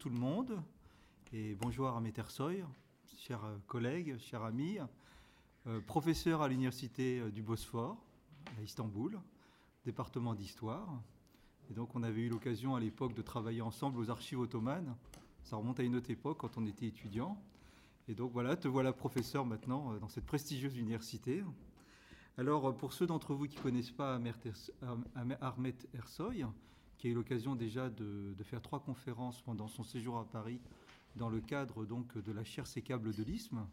tout le monde et bonjour à mes Ersoy, chers collègues, chers amis, euh, professeur à l'université euh, du Bosphore à Istanbul, département d'histoire. Et donc on avait eu l'occasion à l'époque de travailler ensemble aux archives ottomanes. Ça remonte à une autre époque quand on était étudiant. Et donc voilà, te voilà professeur maintenant euh, dans cette prestigieuse université. Alors pour ceux d'entre vous qui ne connaissent pas Ahmet Ersoy, qui a eu l'occasion déjà de, faire trois conférences pendant son séjour à Paris dans le cadre donc de la chaire sécable de l'ISM,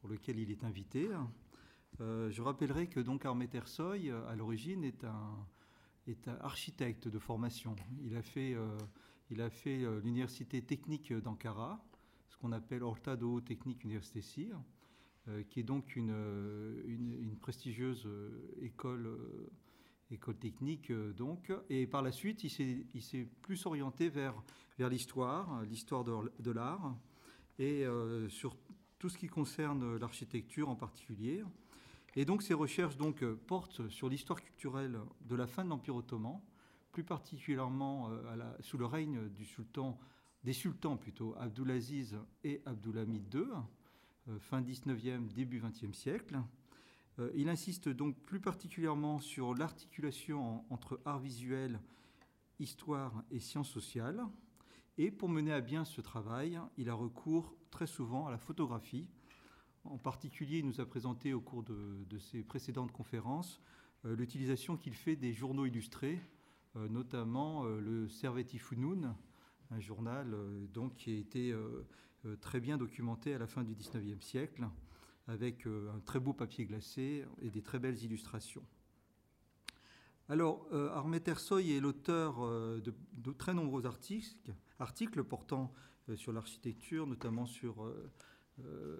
pour lequel il est invité. Euh, je rappellerai que donc Ahmet Ersoy, à l'origine, est un, est un architecte de formation. Il a fait, euh, il a fait euh, l'université technique d'Ankara, ce qu'on appelle Ortado Technique Université Sir, qui est donc une, une prestigieuse école école technique euh, donc. Et par la suite, il s'est plus orienté vers, l'histoire, l'histoire de, l'art, et euh, sur tout ce qui concerne l'architecture en particulier. Et donc ses recherches portent sur l'histoire culturelle de la fin de l'Empire ottoman, plus particulièrement euh, sous le règne des sultans plutôt, Abdulaziz et Abdulhamid II, fin 19e, début 20e siècle. Euh, il insiste donc plus particulièrement sur l'articulation entre art visuel, histoire et sciences sociales. Et pour mener à bien ce travail, il a recours très souvent à la photographie. En particulier, il nous a présenté au cours de, ses précédentes conférences euh, l'utilisation qu'il fait des journaux illustrés, euh, notamment le Serveti Funun, un journal donc, qui a été très bien documenté à la fin du XIXe siècle avec euh, un très beau papier glacé et des très belles illustrations. Alors, euh, Armet Ersoy est l'auteur euh, de, très nombreux articles, portant sur l'architecture, notamment sur,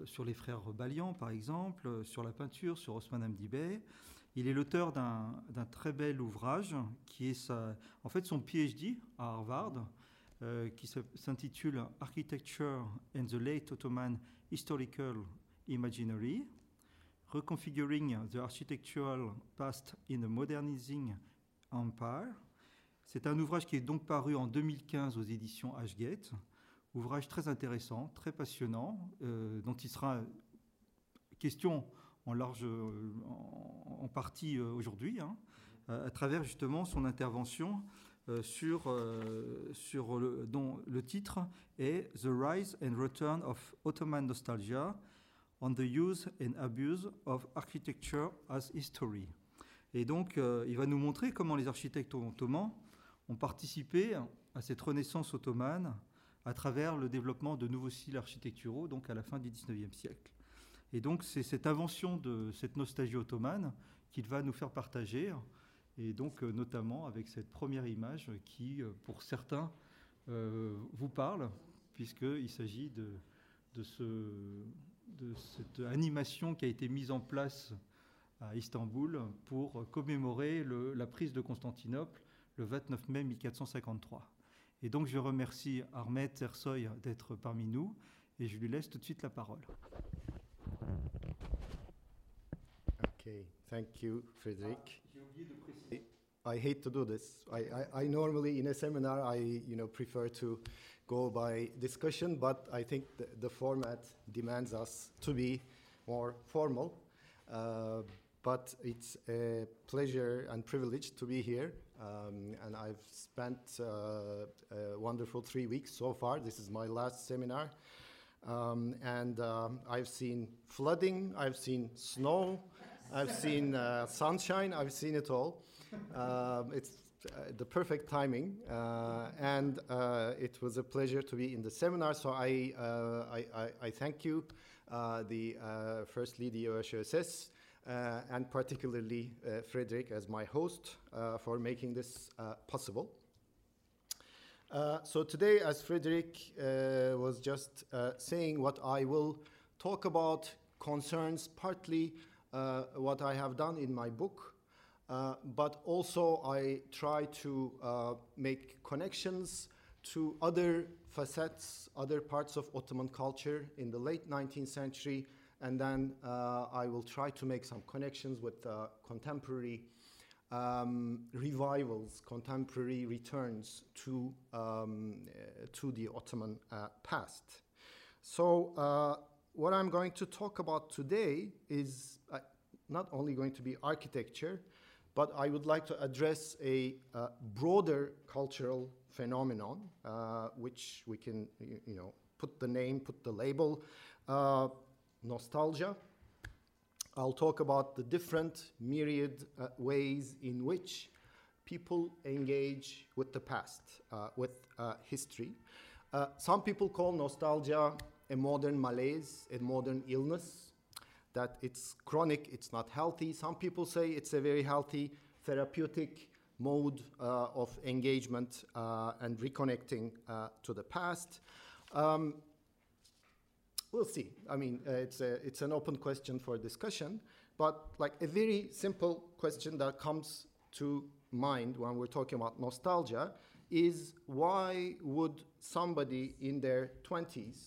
sur les frères Balian, par exemple, sur la peinture, sur Osman Hamdi Bey. Il est l'auteur d'un très bel ouvrage qui est en fait son PhD à Harvard, qui s'intitule Architecture and the Late Ottoman Historical Imaginary, Reconfiguring the Architectural Past in a Modernizing Empire. C'est un ouvrage qui est donc paru en 2015 aux éditions Ashgate. Ouvrage très intéressant, très passionnant, euh, dont il sera question en large, en, partie euh, aujourd'hui, hein, à, travers justement son intervention euh, sur, sur dont le titre est The Rise and Return of Ottoman Nostalgia on the use and abuse of architecture as history. Et donc, euh, il va nous montrer comment les architectes ottomans ont participé à cette renaissance ottomane à travers le développement de nouveaux styles architecturaux, donc à la fin du XIXe siècle. Et donc, c'est cette invention de cette nostalgie ottomane qu'il va nous faire partager, et donc euh, notamment avec cette première image qui, euh, pour certains, vous parle, puisqu'il s'agit de, de, ce, de cette animation qui a été mise en place à Istanbul pour commémorer la prise de Constantinople le 29 mai 1453. Et donc je remercie Ahmet Ersoy d'être parmi nous et je lui laisse tout de suite la parole. Okay, thank you, Frédéric. I hate to do this. I, I, I, normally in a seminar I you know prefer to go by discussion, but I think the, the format demands us to be more formal. Uh, but it's a pleasure and privilege to be here, um, and I've spent uh, a wonderful three weeks so far. This is my last seminar. Um, and um, I've seen flooding, I've seen snow, I've seen uh, sunshine, I've seen it all. Um, it's uh, the perfect timing, uh, and uh, it was a pleasure to be in the seminar. So I, uh, I, I, I, thank you, uh, the First Lady OHSS, and particularly Frederick as my host for making this possible. So today, as Frederick was just saying, what I will talk about concerns partly uh, what I have done in my book, uh, but also I try to uh, make connections to other facets, other parts of Ottoman culture in the late 19th century, and then I will try to make some connections with contemporary um, revivals, contemporary returns to, um, uh, to the Ottoman uh, past. So, uh, what I'm going to talk about today is uh, not only going to be architecture, but I would like to address a uh, broader cultural phenomenon, uh, which we can, you, you, know, put the name, put the label, nostalgia. I'll talk about the different myriad uh, ways in which people engage with the past, uh, with uh, history. Uh, some people call nostalgia a modern malaise, a modern illness, that it's chronic, it's not healthy. Some people say it's a very healthy, therapeutic mode uh, of engagement uh, and reconnecting to the past. Um, we'll see. I mean, uh, it's, a, it's an open question for discussion, but like a very simple question that comes to mind when we're talking about nostalgia is why would somebody in their 20s,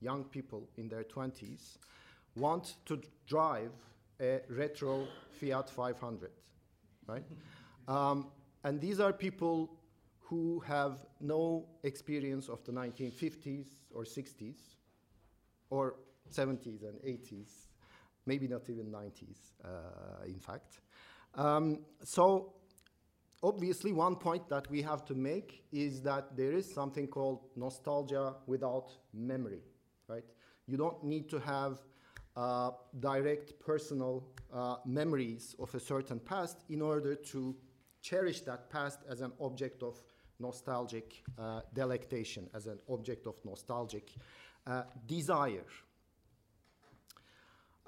young people in their 20s, want to drive a retro Fiat 500, right? Um, and these are people who have no experience of the 1950s or 60s, or 70s and 80s, maybe not even 90s, uh, in fact. Um, so, obviously, one point that we have to make is that there is something called nostalgia without memory, right? You don't need to have uh, direct personal uh, memories of a certain past in order to cherish that past as an object of nostalgic uh, delectation, as an object of nostalgic uh, desire.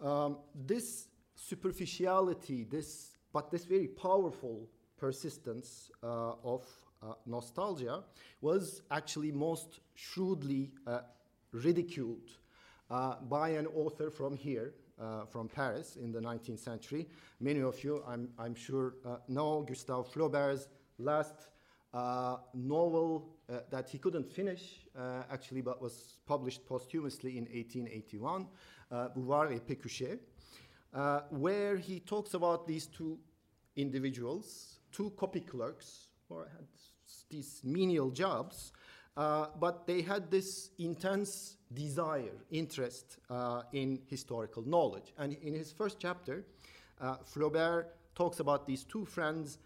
Um, this superficiality, this, but this very powerful persistence uh, of uh, nostalgia was actually most shrewdly uh, ridiculed by an author from here, uh, from Paris in the 19th century. Many of you, I'm, I'm sure, know Gustave Flaubert's last novel that he couldn't finish, uh, actually, but was published posthumously in 1881, uh, Bouvard et Pécuchet, uh, where he talks about these two individuals, two copy clerks, or had these menial jobs, uh, but they had this intense desire, interest uh, in historical knowledge. And in his first chapter, uh, Flaubert talks about these two friends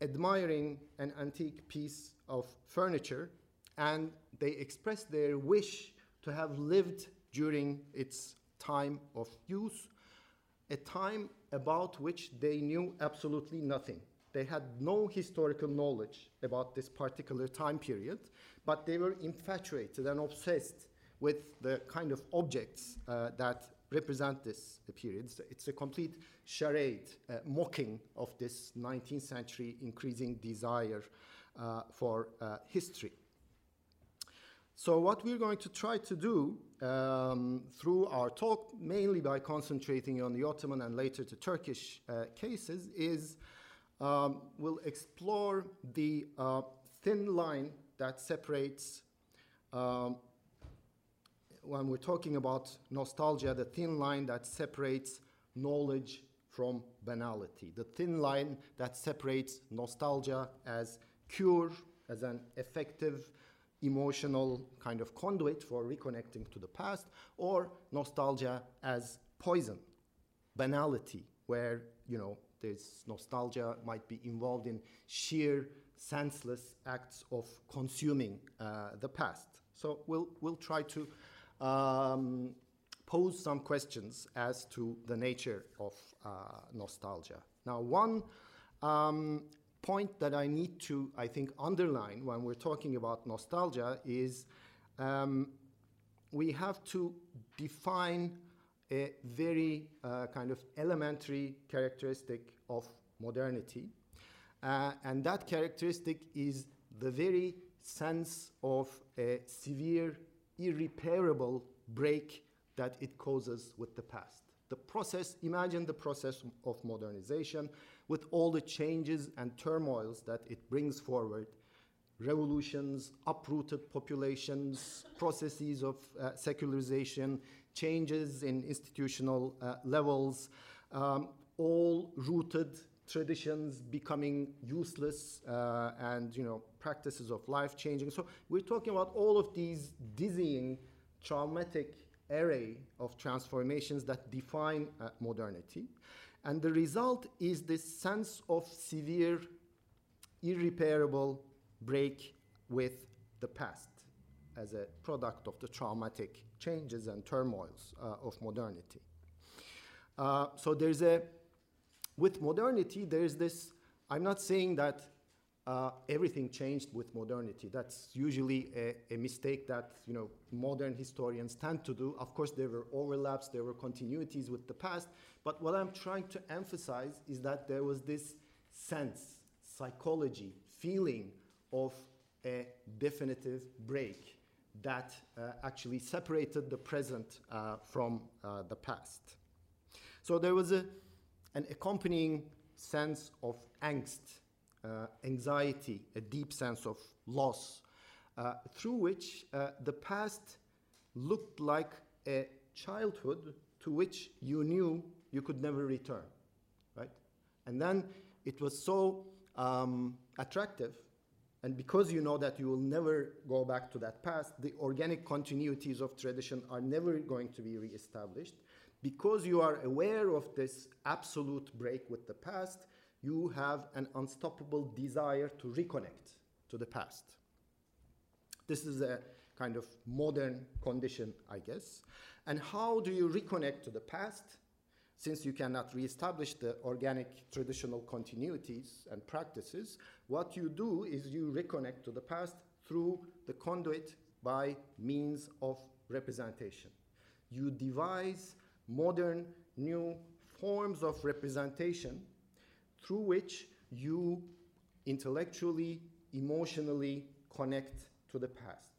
admiring an antique piece of furniture and they express their wish to have lived during its time of use, a time about which they knew absolutely nothing. They had no historical knowledge about this particular time period, but they were infatuated and obsessed with the kind of objects uh, that represent this period. It's, it's a complete charade, uh, mocking of this 19th century increasing desire uh, for uh, history. So what we're going to try to do um, through our talk, mainly by concentrating on the Ottoman and later the Turkish uh, cases, is um, we'll explore the uh, thin line that separates, um, when we're talking about nostalgia, the thin line that separates knowledge from banality, the thin line that separates nostalgia as cure, as an effective emotional kind of conduit for reconnecting to the past, or nostalgia as poison, banality, where, you know, there's nostalgia might be involved in sheer senseless acts of consuming uh, the past. So we'll, we'll try to um, pose some questions as to the nature of uh, nostalgia. Now, one um, point that I need to, I think, underline when we're talking about nostalgia is um, we have to define a very uh, kind of elementary characteristic of modernity. Uh, and that characteristic is the very sense of a severe, irreparable break that it causes with the past. The process, imagine the process of modernization with all the changes and turmoils that it brings forward revolutions, uprooted populations, processes of uh, secularization, changes in institutional uh, levels, um, all rooted traditions becoming useless uh, and you know practices of life changing. So we're talking about all of these dizzying traumatic array of transformations that define uh, modernity. And the result is this sense of severe irreparable break with the past as a product of the traumatic changes and turmoils uh, of modernity. Uh, so there's a with modernity, there's this, I'm not saying that uh, everything changed with modernity. That's usually a, a, mistake that you know modern historians tend to do. Of course, there were overlaps, there were continuities with the past. But what I'm trying to emphasize is that there was this sense, psychology, feeling of a definitive break that uh, actually separated the present uh, from uh, the past. So there was a an accompanying sense of angst, uh, anxiety, a deep sense of loss, uh, through which uh, the past looked like a childhood to which you knew you could never return, right? And then it was so um, attractive, and because you know that you will never go back to that past, the organic continuities of tradition are never going to be reestablished because you are aware of this absolute break with the past, you have an unstoppable desire to reconnect to the past. This is a kind of modern condition, I guess. And how do you reconnect to the past? Since you cannot reestablish the organic traditional continuities and practices, what you do is you reconnect to the past through the conduit by means of representation. You devise modern new forms of representation through which you intellectually, emotionally connect to the past.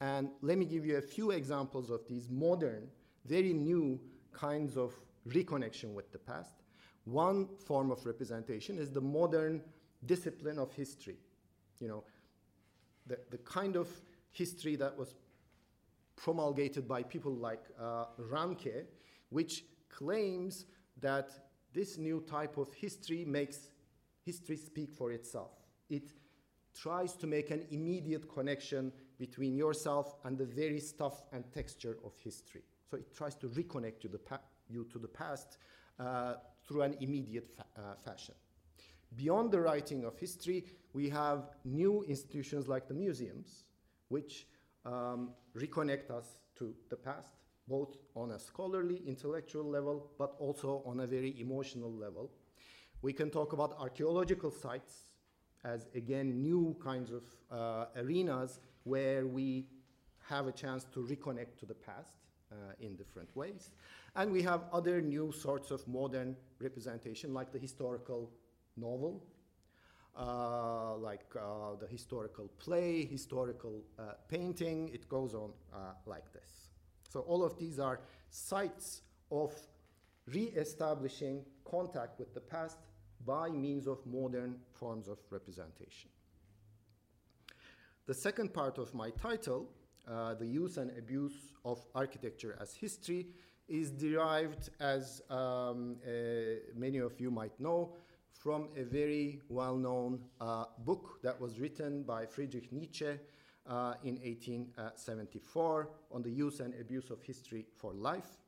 And let me give you a few examples of these modern, very new kinds of reconnection with the past. One form of representation is the modern discipline of history. You know, the, the kind of history that was promulgated by people like uh, Ranke, which claims that this new type of history makes history speak for itself. It tries to make an immediate connection between yourself and the very stuff and texture of history. So it tries to reconnect you, you to the past uh, through an immediate fa uh, fashion. Beyond the writing of history, we have new institutions like the museums, which um, reconnect us to the past, both on a scholarly, intellectual level, but also on a very emotional level. We can talk about archaeological sites as, again, new kinds of uh, arenas where we have a chance to reconnect to the past uh, in different ways. And we have other new sorts of modern representation, like the historical novel, uh, like uh, the historical play, historical uh, painting. It goes on uh, like this. So all of these are sites of re-establishing contact with the past by means of modern forms of representation. The second part of my title, uh, The Use and Abuse of Architecture as History, is derived, as um, many of you might know, from a very well-known uh, book that was written by Friedrich Nietzsche uh, in 1874 on the use and abuse of history for life,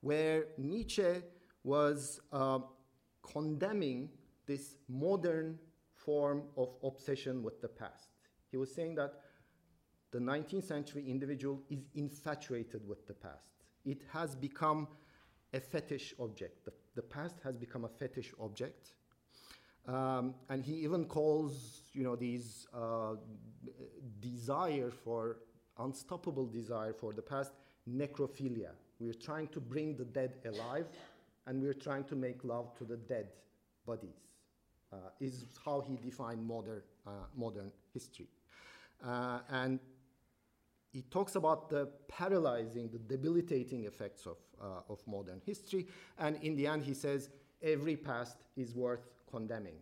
where Nietzsche was uh, condemning this modern form of obsession with the past. He was saying that the 19th century individual is infatuated with the past. It has become a fetish object. The, the past has become a fetish object um, and he even calls, you know, these uh, desire for, unstoppable desire for the past, necrophilia. We're trying to bring the dead alive, and we're trying to make love to the dead bodies, uh, is how he defined modern, uh, modern history. Uh, and he talks about the paralyzing, the debilitating effects of, uh, of modern history, and in the end he says, every past is worth condemning.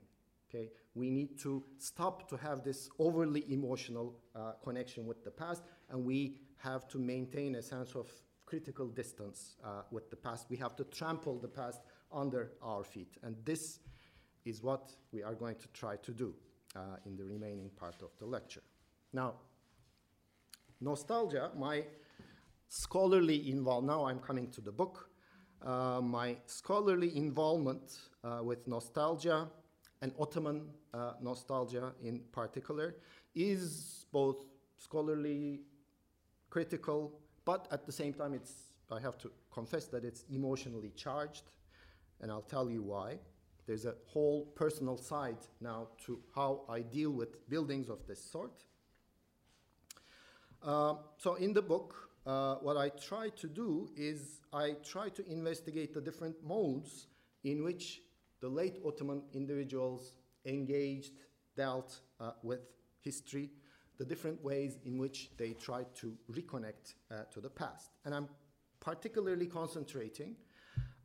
Okay? We need to stop to have this overly emotional uh, connection with the past, and we have to maintain a sense of critical distance uh, with the past. We have to trample the past under our feet. And this is what we are going to try to do uh, in the remaining part of the lecture. Now, nostalgia, my scholarly involvement, now I'm coming to the book, my scholarly involvement uh, with nostalgia and Ottoman uh, nostalgia in particular is both scholarly, critical, but at the same time, it's, I have to confess that it's emotionally charged, and I'll tell you why. There's a whole personal side now to how I deal with buildings of this sort. Uh, so, in the book, uh, what I try to do is I try to investigate the different modes in which the late Ottoman individuals engaged, dealt uh, with history, the different ways in which they tried to reconnect uh, to the past. And I'm particularly concentrating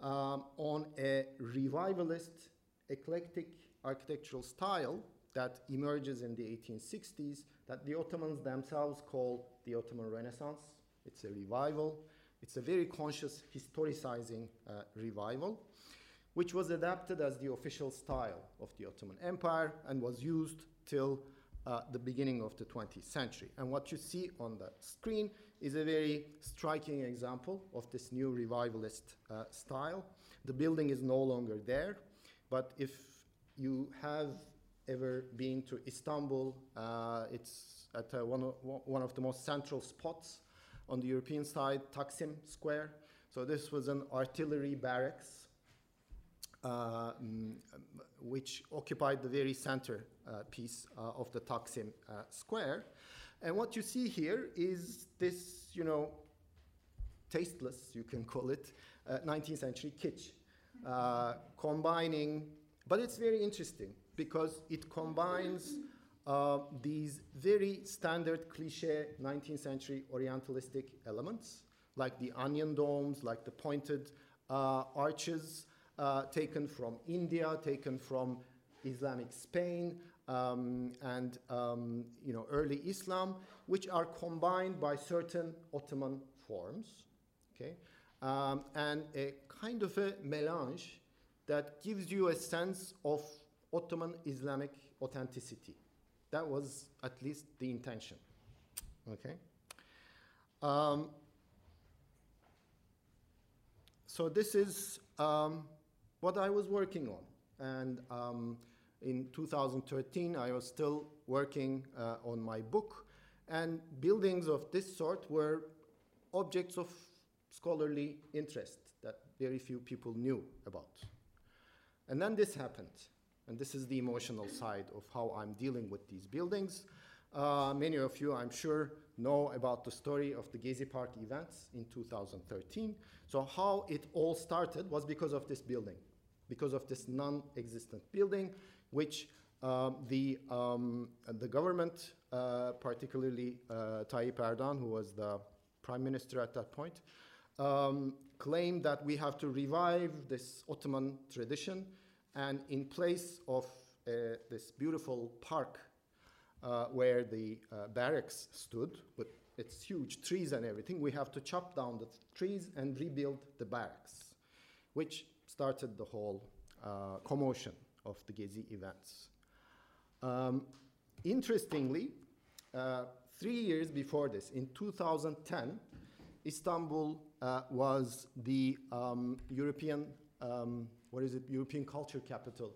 um, on a revivalist, eclectic architectural style that emerges in the 1860s that the Ottomans themselves call the Ottoman Renaissance. It's a revival. It's a very conscious historicizing uh, revival, which was adapted as the official style of the Ottoman Empire and was used till uh, the beginning of the 20th century. And what you see on the screen is a very striking example of this new revivalist uh, style. The building is no longer there, but if you have ever been to Istanbul, uh, it's at uh, one, of, one of the most central spots on the European side, Taksim Square. So this was an artillery barracks uh, mm, which occupied the very center uh, piece uh, of the Taksim uh, Square. And what you see here is this, you know, tasteless, you can call it, 19th uh, century kitsch, uh, combining, but it's very interesting because it combines uh, these very standard cliche 19th century Orientalistic elements, like the onion domes, like the pointed uh, arches uh, taken from India, taken from Islamic Spain, um, and um, you know, early Islam, which are combined by certain Ottoman forms, okay, um, and a kind of a melange that gives you a sense of Ottoman Islamic authenticity. That was at least the intention. Okay. Um, so this is um, what I was working on, and um, in 2013 I was still working uh, on my book, and buildings of this sort were objects of scholarly interest that very few people knew about. And then this happened. And this is the emotional side of how I'm dealing with these buildings. Uh, many of you, I'm sure, know about the story of the Gezi Park events in 2013. So, how it all started was because of this building, because of this non existent building, which uh, the, um, the government, uh, particularly uh, Tayyip Erdogan, who was the prime minister at that point, um, claimed that we have to revive this Ottoman tradition and in place of uh, this beautiful park uh, where the uh, barracks stood with its huge trees and everything, we have to chop down the trees and rebuild the barracks, which started the whole uh, commotion of the Gezi events. Um, interestingly, uh, three years before this, in 2010, Istanbul uh, was the um, European um, what is it, European Culture Capital.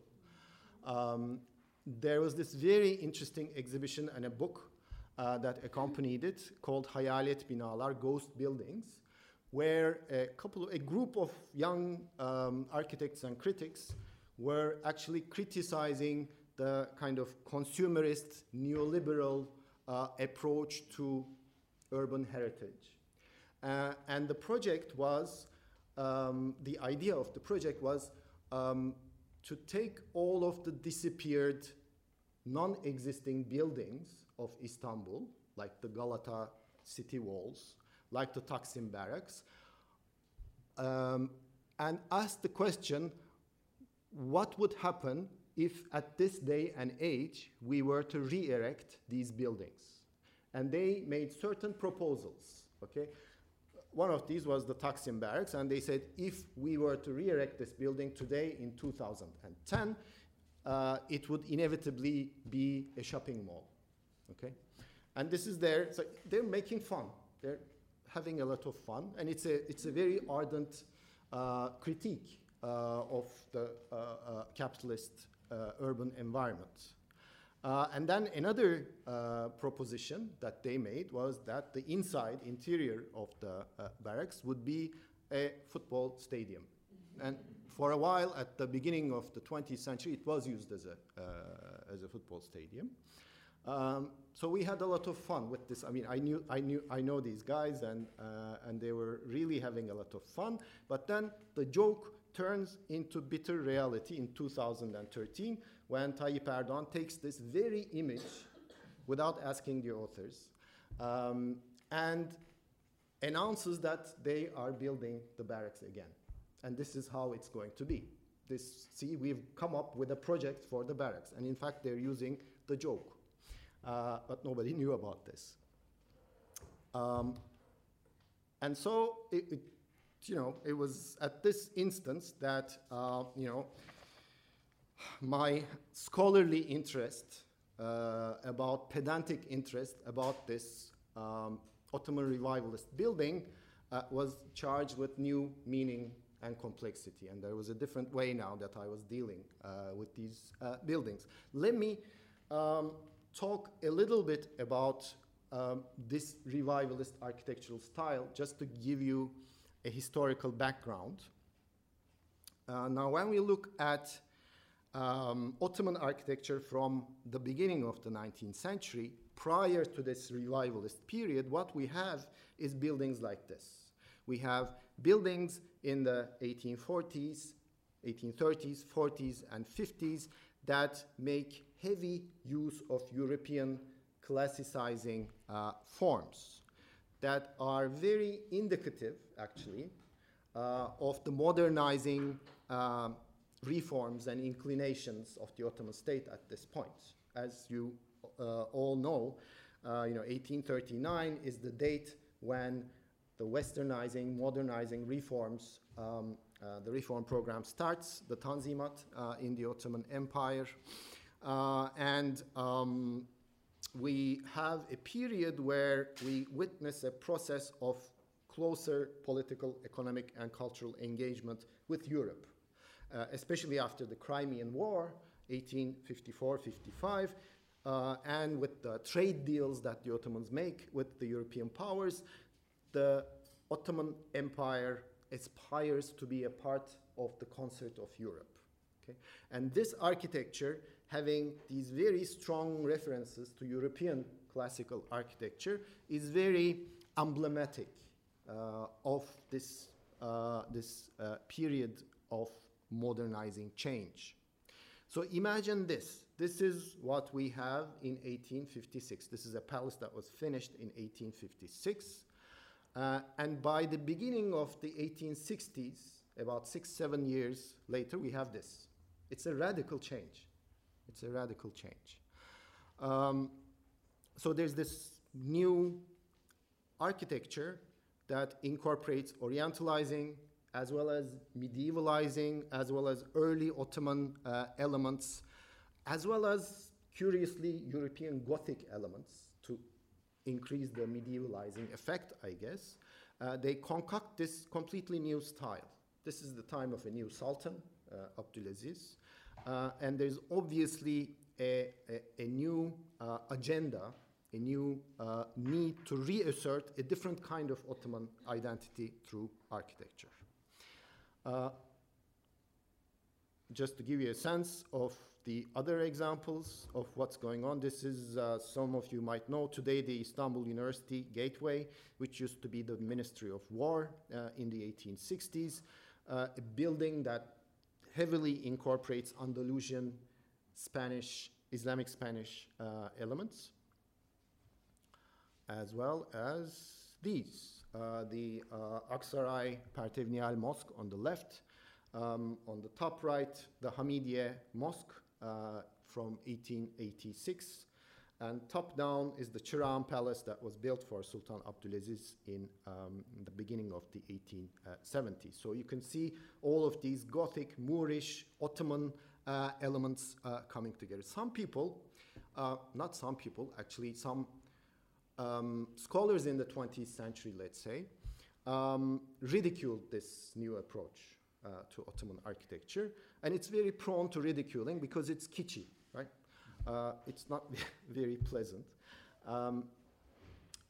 Um, there was this very interesting exhibition and a book uh, that accompanied it called Hayalet Binalar, Ghost Buildings, where a couple, a group of young um, architects and critics were actually criticizing the kind of consumerist, neoliberal uh, approach to urban heritage. Uh, and the project was, um, the idea of the project was um, to take all of the disappeared, non existing buildings of Istanbul, like the Galata city walls, like the Taksim barracks, um, and ask the question what would happen if at this day and age we were to re erect these buildings? And they made certain proposals, okay? One of these was the Taksim barracks, and they said if we were to re erect this building today in 2010, uh, it would inevitably be a shopping mall. Okay? And this is their, so they're making fun. They're having a lot of fun, and it's a, it's a very ardent uh, critique uh, of the uh, uh, capitalist urban environment. And then another proposition that they made was that the inside, interior of the barracks would be a football stadium. And for a while, at the beginning of the 20th century, it was used as a, uh, as a football stadium. Um, so we had a lot of fun with this. I mean, I knew, I knew, I know these guys, and uh, and they were really having a lot of fun. But then the joke turns into bitter reality in 2013 when Tayyip Erdogan takes this very image without asking the authors um, and announces that they are building the barracks again. And this is how it's going to be. This, see, we've come up with a project for the barracks. And in fact, they're using the joke. Uh, but nobody knew about this. Um, and so it, it, you know, it was at this instance that, uh, you know, my scholarly interest uh, about pedantic interest about this um, Ottoman revivalist building uh, was charged with new meaning and complexity. And there was a different way now that I was dealing uh, with these uh, buildings. Let me um, talk a little bit about um, this revivalist architectural style just to give you a historical background. Uh, now, when we look at um, Ottoman architecture from the beginning of the 19th century, prior to this revivalist period, what we have is buildings like this. We have buildings in the 1840s, 1830s, 40s, and 50s that make heavy use of European classicizing uh, forms that are very indicative, actually, uh, of the modernizing um, reforms and inclinations of the Ottoman state at this point. As you uh, all know, uh, you know, 1839 is the date when the westernizing, modernizing reforms, um, uh, the reform program starts, the Tanzimat uh, in the Ottoman Empire. Uh, and um, we have a period where we witness a process of closer political, economic, and cultural engagement with Europe, uh, especially after the Crimean War, 1854 55, uh, and with the trade deals that the Ottomans make with the European powers, the Ottoman Empire aspires to be a part of the concert of Europe. Okay? And this architecture having these very strong references to European classical architecture is very emblematic uh, of this, uh, this uh, period of modernizing change. So imagine this. This is what we have in 1856. This is a palace that was finished in 1856. Uh, and by the beginning of the 1860s, about six, seven years later, we have this. It's a radical change. It's a radical change. Um, so there's this new architecture that incorporates Orientalizing as well as medievalizing, as well as early Ottoman uh, elements, as well as curiously European Gothic elements to increase the medievalizing effect, I guess. Uh, they concoct this completely new style. This is the time of a new sultan, uh, Abdulaziz. Uh, and there's obviously a, a, a new uh, agenda, a new uh, need to reassert a different kind of Ottoman identity through architecture. Uh, just to give you a sense of the other examples of what's going on, this is uh, some of you might know today the Istanbul University Gateway, which used to be the Ministry of War uh, in the 1860s, a building that heavily incorporates Andalusian, Spanish, Islamic Spanish uh, elements, as well as these. Uh, the uh, Aksaray Pertevniyal Mosque on the left, um, on the top right, the Hamidiye Mosque uh, from 1886, and top down is the Çırağan Palace that was built for Sultan Abdulaziz in, um, the beginning of the 1870s. So you can see all of these Gothic, Moorish, Ottoman uh, elements uh, coming together. Some people, uh, not some people, actually, some um, scholars in the 20th century, let's say, um, ridiculed this new approach uh, to Ottoman architecture. And it's very prone to ridiculing because it's kitschy, right? Uh, it's not very pleasant. Um,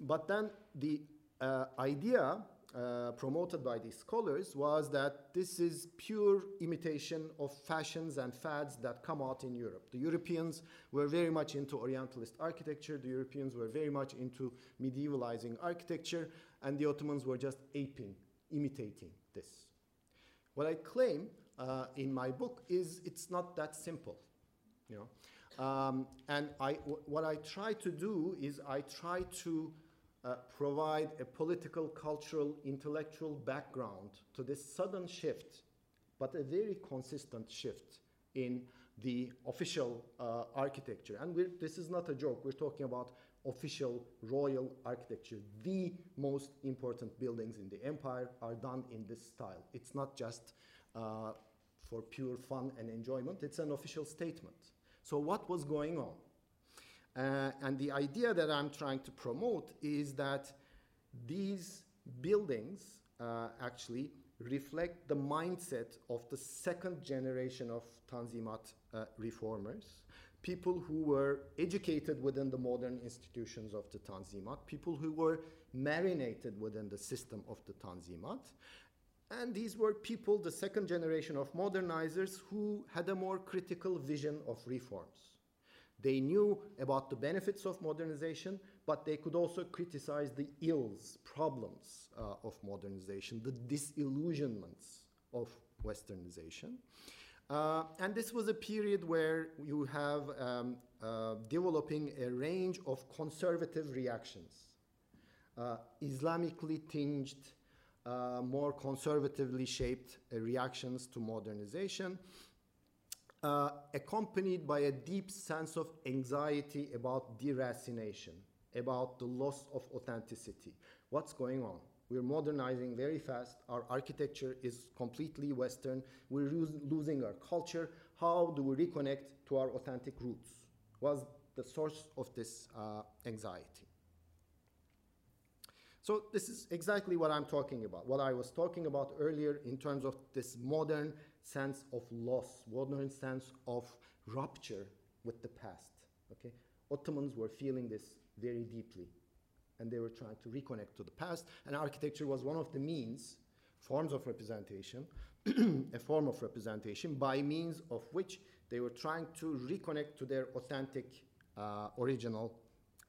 but then the uh, idea uh, promoted by these scholars was that this is pure imitation of fashions and fads that come out in Europe. The Europeans were very much into Orientalist architecture, the Europeans were very much into medievalizing architecture, and the Ottomans were just aping, imitating this. What I claim uh, in my book is it's not that simple. You know? Um, and I, what I try to do is I try to uh, provide a political, cultural, intellectual background to this sudden shift, but a very consistent shift in the official uh, architecture. And this is not a joke, we're talking about official royal architecture. The most important buildings in the empire are done in this style. It's not just uh, for pure fun and enjoyment, it's an official statement. So, what was going on? Uh, and the idea that I'm trying to promote is that these buildings uh, actually reflect the mindset of the second generation of Tanzimat uh, reformers, people who were educated within the modern institutions of the Tanzimat, people who were marinated within the system of the Tanzimat. And these were people, the second generation of modernizers, who had a more critical vision of reforms. They knew about the benefits of modernization, but they could also criticize the ills, problems uh, of modernization, the disillusionments of westernization. Uh, and this was a period where you have um, uh, developing a range of conservative reactions, uh, Islamically tinged, uh, more conservatively shaped uh, reactions to modernization, uh, accompanied by a deep sense of anxiety about deracination, about the loss of authenticity. What's going on? We're modernizing very fast. Our architecture is completely Western. We're losing our culture. How do we reconnect to our authentic roots? Was the source of this uh, anxiety. So this is exactly what I'm talking about. What I was talking about earlier in terms of this modern sense of loss, modern sense of rupture with the past. Okay, Ottomans were feeling this very deeply, and they were trying to reconnect to the past. And architecture was one of the means, forms of representation, a form of representation by means of which they were trying to reconnect to their authentic, uh, original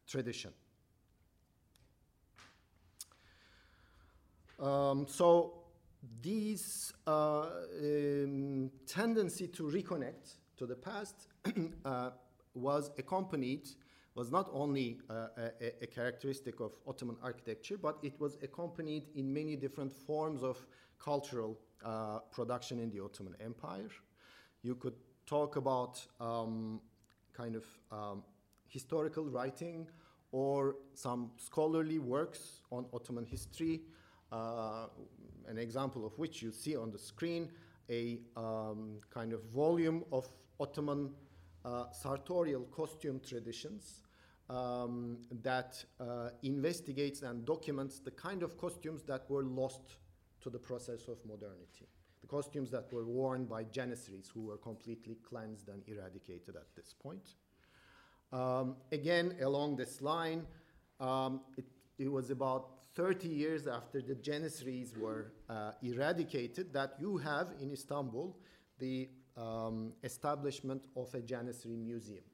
tradition. Um, so this uh, um, tendency to reconnect to the past uh, was accompanied, was not only uh, a, a, characteristic of Ottoman architecture, but it was accompanied in many different forms of cultural uh, production in the Ottoman Empire. You could talk about um, kind of um, historical writing or some scholarly works on Ottoman history. Uh, an example of which you see on the screen, a um, kind of volume of Ottoman uh, sartorial costume traditions um, that uh, investigates and documents the kind of costumes that were lost to the process of modernity. The costumes that were worn by Janissaries who were completely cleansed and eradicated at this point. Um, again, along this line, um, it, it was about 30 years after the Janissaries were uh, eradicated that you have in Istanbul the um, establishment of a Janissary museum.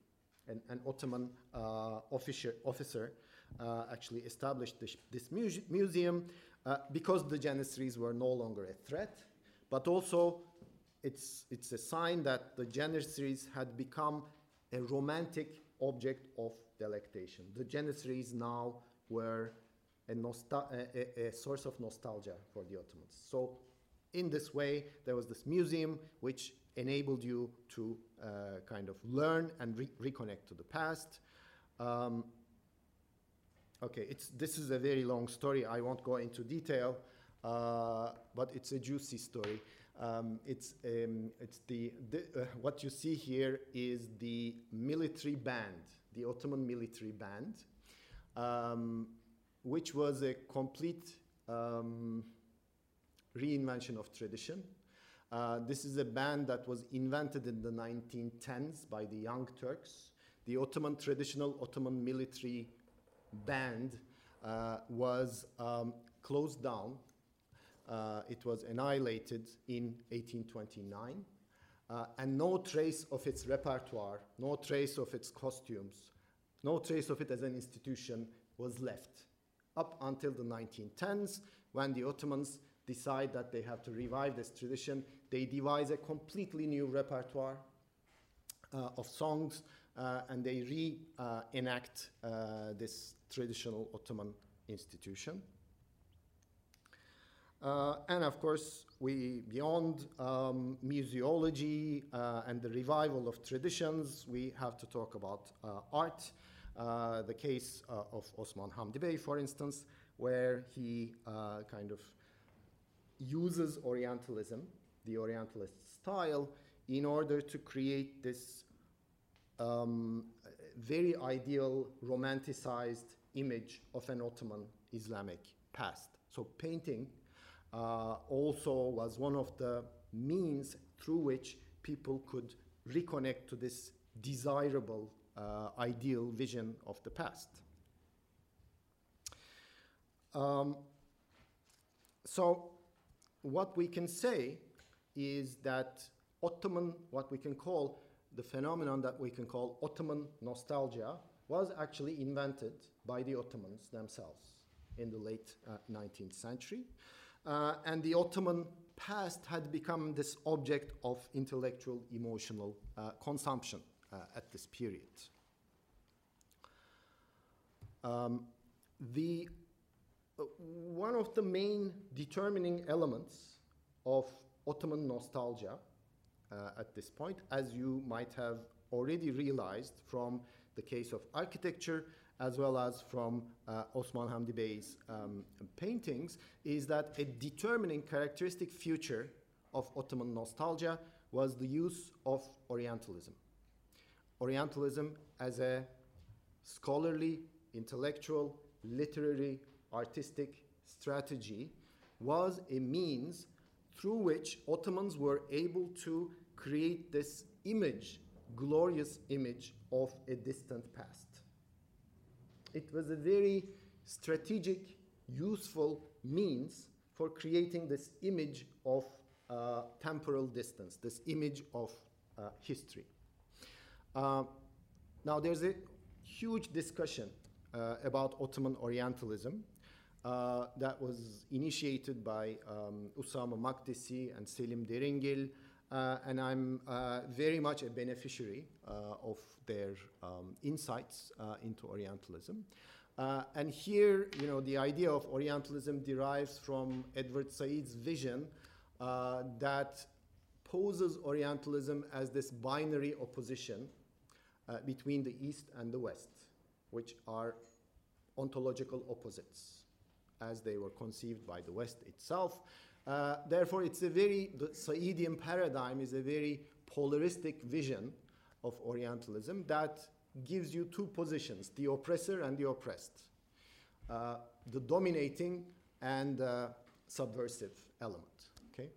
And an Ottoman uh, officer, officer uh, actually established this, this muse museum uh, because the Janissaries were no longer a threat, but also it's, it's a sign that the Janissaries had become a romantic object of delectation. The Janissaries now were a, a, a, source of nostalgia for the Ottomans. So, in this way, there was this museum which enabled you to uh, kind of learn and re reconnect to the past. Um, okay, it's, this is a very long story. I won't go into detail, uh, but it's a juicy story. Um, it's um, it's the, the uh, what you see here is the military band, the Ottoman military band, um, which was a complete um, reinvention of tradition. Uh, this is a band that was invented in the 1910s by the Young Turks. The Ottoman traditional Ottoman military band uh, was um, closed down. Uh, it was annihilated in 1829. Uh, and no trace of its repertoire, no trace of its costumes, no trace of it as an institution was left up until the 1910s when the Ottomans decide that they have to revive this tradition. They devise a completely new repertoire uh, of songs uh, and they reenact uh, this traditional Ottoman institution. Uh, and of course, we beyond um, museology uh, and the revival of traditions, we have to talk about uh, art. Uh, the case uh, of Osman Hamdi Bey, for instance, where he uh, kind of uses Orientalism, the Orientalist style, in order to create this um, very ideal, romanticized image of an Ottoman Islamic past. So painting uh, also was one of the means through which people could reconnect to this desirable, uh, ideal vision of the past. Um, so, what we can say is that Ottoman, what we can call the phenomenon that we can call Ottoman nostalgia, was actually invented by the Ottomans themselves in the late uh, 19th century. Uh, and the Ottoman past had become this object of intellectual, emotional uh, consumption at this period. Um, the, uh, one of the main determining elements of Ottoman nostalgia uh, at this point, as you might have already realized from the case of architecture as well as from uh, Osman Hamdi Bey's um, paintings, is that a determining characteristic feature of Ottoman nostalgia was the use of Orientalism. Orientalism as a scholarly, intellectual, literary, artistic strategy was a means through which Ottomans were able to create this image, glorious image of a distant past. It was a very strategic, useful means for creating this image of uh, temporal distance, this image of uh, history. Uh, now, there's a huge discussion uh, about Ottoman Orientalism uh, that was initiated by um, Usama Makdisi and Selim Deringil, uh, and I'm uh, very much a beneficiary uh, of their um, insights into Orientalism. And here, you know, the idea of Orientalism derives from Edward Said's vision that poses Orientalism as this binary opposition between the East and the West, which are ontological opposites as they were conceived by the West itself. Uh, therefore, it's a very, the Saidian paradigm is a very polaristic vision of Orientalism that gives you two positions, the oppressor and the oppressed, uh, the dominating and uh, subversive element, okay?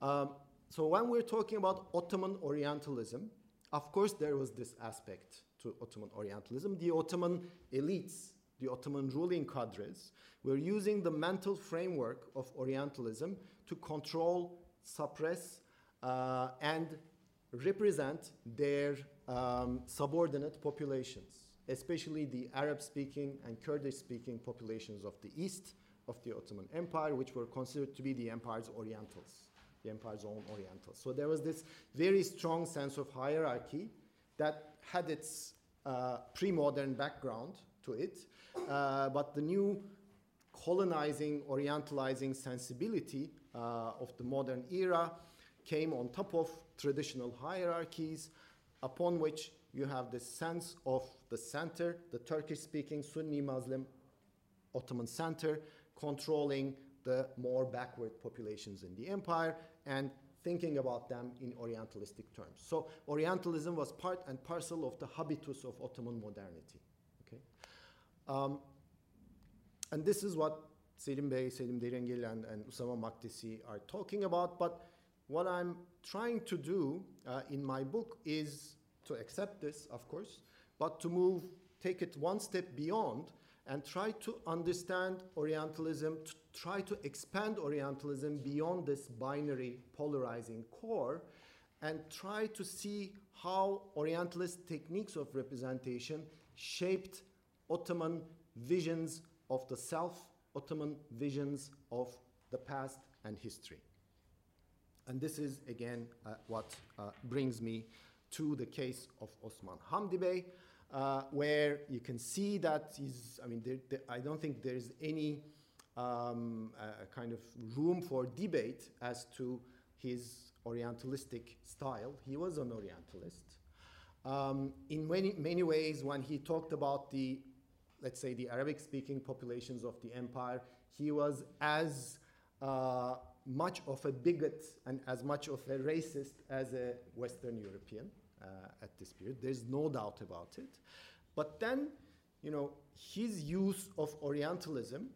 Um, so when we're talking about Ottoman Orientalism, of course there was this aspect to Ottoman Orientalism. The Ottoman elites, the Ottoman ruling cadres, we're using the mental framework of Orientalism to control, suppress, uh, and represent their um, subordinate populations, especially the Arab speaking and Kurdish speaking populations of the east of the Ottoman Empire, which were considered to be the empire's Orientals, the empire's own Orientals. So there was this very strong sense of hierarchy that had its uh, pre modern background to it, uh, but the new colonizing, orientalizing sensibility uh, of the modern era came on top of traditional hierarchies, upon which you have the sense of the center, the Turkish speaking Sunni Muslim Ottoman center, controlling the more backward populations in the empire, and thinking about them in Orientalistic terms. So Orientalism was part and parcel of the habitus of Ottoman modernity. Okay? Um, and this is what Selim Bey, Selim Deringil, and, and Usama Makdisi are talking about. But what I'm trying to do uh, in my book is to accept this, of course, but to move, take it one step beyond and try to understand Orientalism, to try to expand Orientalism beyond this binary polarizing core, and try to see how Orientalist techniques of representation shaped Ottoman visions of the self, Ottoman visions of the past and history. And this is, again, uh, what uh, brings me to the case of Osman Hamdi Bey, uh, where you can see that he's, I mean, there, there, I don't think there's any um, uh, kind of room for debate as to his Orientalistic style. He was an Orientalist. Um, in many, many ways, when he talked about the, let's say, the Arabic speaking populations of the empire, he was as uh, much of a bigot and as much of a racist as a Western European at this period. There's no doubt about it. But then, you know, his use of Orientalism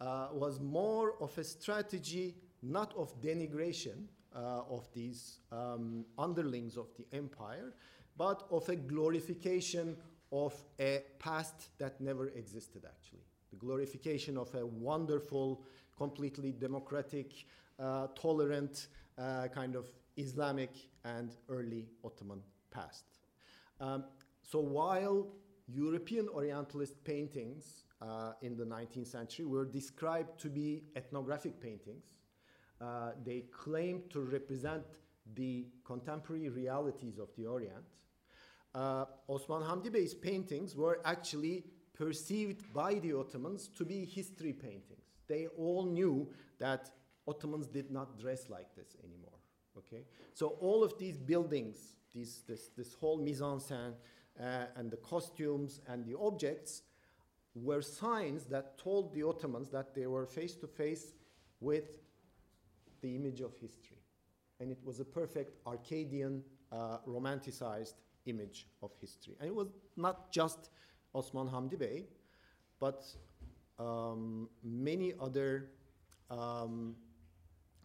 uh, was more of a strategy not of denigration uh, of these um, underlings of the empire, but of a glorification of a past that never existed, actually. The glorification of a wonderful, completely democratic, uh, tolerant uh, kind of Islamic and early Ottoman past. Um, so while European Orientalist paintings uh, in the 19th century were described to be ethnographic paintings, uh, they claimed to represent the contemporary realities of the Orient. Uh, Osman Hamdi Bey's paintings were actually perceived by the Ottomans to be history paintings. They all knew that Ottomans did not dress like this anymore. Okay, so all of these buildings, these, this, this whole mise en scène, uh, and the costumes and the objects were signs that told the Ottomans that they were face to face with the image of history. And it was a perfect Arcadian, uh, romanticized image of history. And it was not just Osman Hamdi Bey, but um, many other um,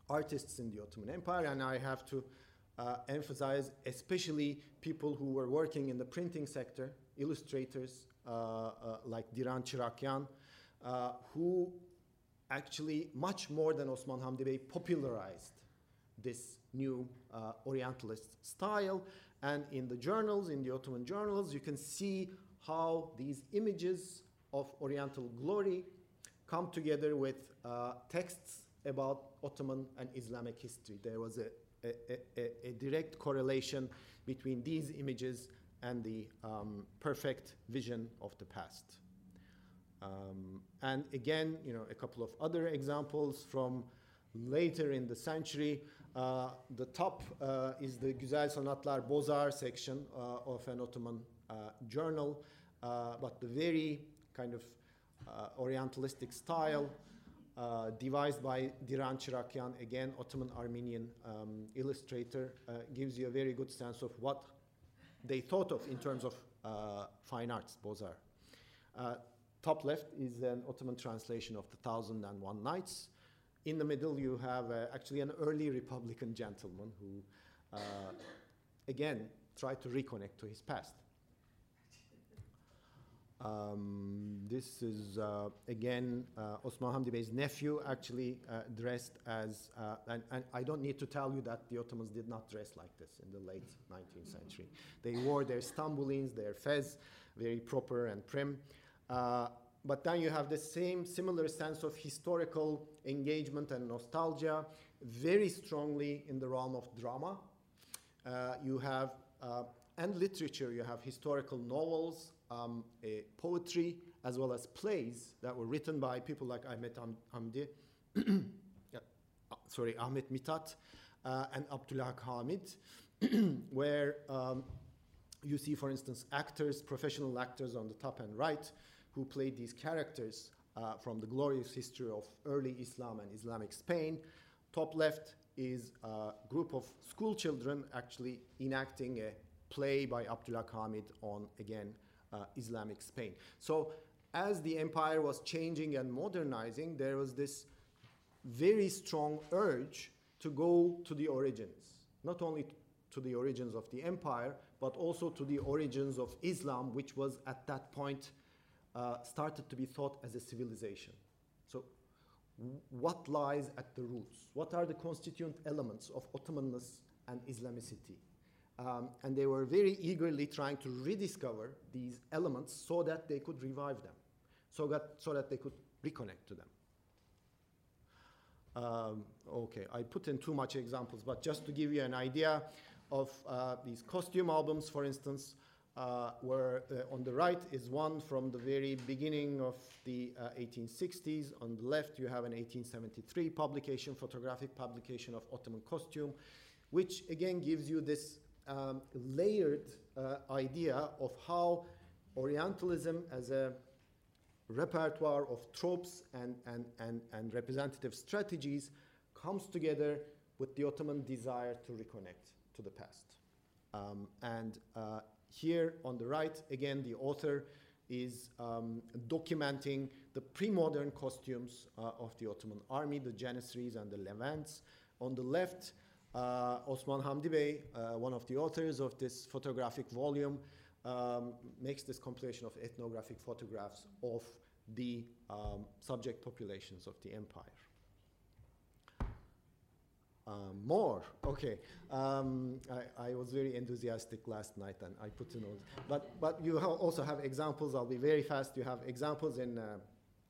artists in the Ottoman Empire, and I have to uh, emphasize especially people who were working in the printing sector, illustrators uh, uh, like Diran Chirakyan, uh, who actually, much more than Osman Hamdi Bey, popularized this new uh, Orientalist style. And in the journals, in the Ottoman journals, you can see how these images of Oriental glory come together with uh, texts about Ottoman and Islamic history. There was a, a, a, direct correlation between these images and the um, perfect vision of the past. Um, and again, you know, a couple of other examples from later in the century. Uh, the top uh, is the Güzel Sanatlar Bozar section uh, of an Ottoman uh, journal, uh, but the very kind of uh, Orientalistic style uh, devised by Diran Chirakyan, again, Ottoman Armenian um, illustrator, uh, gives you a very good sense of what they thought of in terms of uh, fine arts, Bozar. Uh, top left is an Ottoman translation of The Thousand and One Nights. In the middle, you have uh, actually an early Republican gentleman who, again, tried to reconnect to his past. Um, this is uh, again uh, Osman Hamdi Bey's nephew, actually uh, dressed as, uh, and, and, I don't need to tell you that the Ottomans did not dress like this in the late 19th century. They wore their stambulins, their fez, very proper and prim. Uh, but then you have the same similar sense of historical engagement and nostalgia, very strongly in the realm of drama. Uh, you have and literature. You have historical novels, um, poetry, as well as plays that were written by people like Ahmet Hamdi, yeah, uh, sorry, Ahmet Mithat, uh, and Abdülhak Hamid, where um, you see, for instance, actors, professional actors on the top and right, who played these characters uh, from the glorious history of early Islam and Islamic Spain. top left is a group of school children actually enacting a play by Abdülhak Hamid on, again, uh, Islamic Spain. So as the empire was changing and modernizing, there was this very strong urge to go to the origins, not only to the origins of the empire, but also to the origins of Islam, which was at that point uh, started to be thought as a civilization. So, what lies at the roots? What are the constituent elements of Ottomanness and Islamicity? Um, and they were very eagerly trying to rediscover these elements so that they could revive them, so that, so that they could reconnect to them. Um, okay, I put in too much examples, but just to give you an idea of uh, these costume albums, for instance, uh, where uh, on the right is one from the very beginning of the 1860s. Uh, on the left, you have an 1873 publication, photographic publication of Ottoman costume, which again gives you this um, layered uh, idea of how Orientalism as a repertoire of tropes and, and, and, and representative strategies comes together with the Ottoman desire to reconnect to the past. Um, and uh, here on the right, again, the author is um, documenting the pre-modern costumes uh, of the Ottoman army, the Janissaries and the Levants. On the left, Osman Hamdi Bey, uh, one of the authors of this photographic volume, um, makes this compilation of ethnographic photographs of the um, subject populations of the empire. Um, more, okay. Um, I, I, was very enthusiastic last night and I put in all, but, but you ha also have examples, I'll be very fast. You have examples in uh,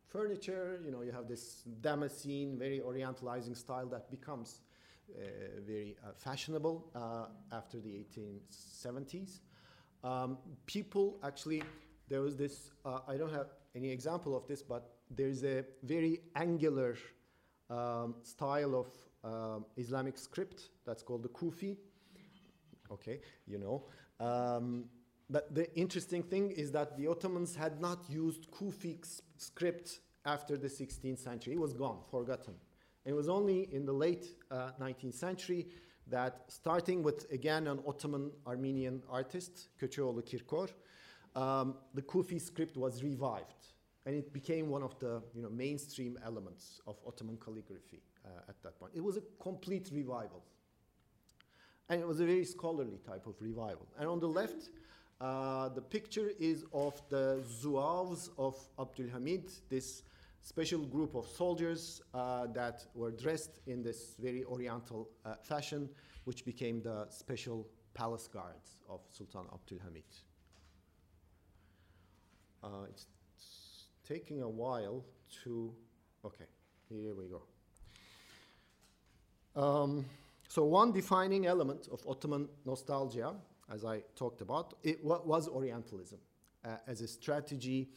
furniture, you know, you have this Damascene, very orientalizing style that becomes uh, very uh, fashionable uh, after the 1870s. Um, people actually, there was this, uh, I don't have any example of this, but there's a very angular um, style of um, Islamic script that's called the Kufi. Okay, you know. Um, but the interesting thing is that the Ottomans had not used Kufi script after the 16th century. It was gone, forgotten. It was only in the late uh, 19th century that, starting with again an Ottoman Armenian artist, Köçeoğlu Kirkor, um, the Kufi script was revived, and it became one of the you know, mainstream elements of Ottoman calligraphy uh, at that point. It was a complete revival. And it was a very scholarly type of revival. And on the left, uh, the picture is of the Zouaves of Abdul Hamid, this special group of soldiers uh, that were dressed in this very oriental uh, fashion, which became the special palace guards of Sultan Abdul Hamid. Uh, it's, taking a while to, okay, here we go. Um, so one defining element of Ottoman nostalgia, as I talked about, it was Orientalism uh, as a strategy,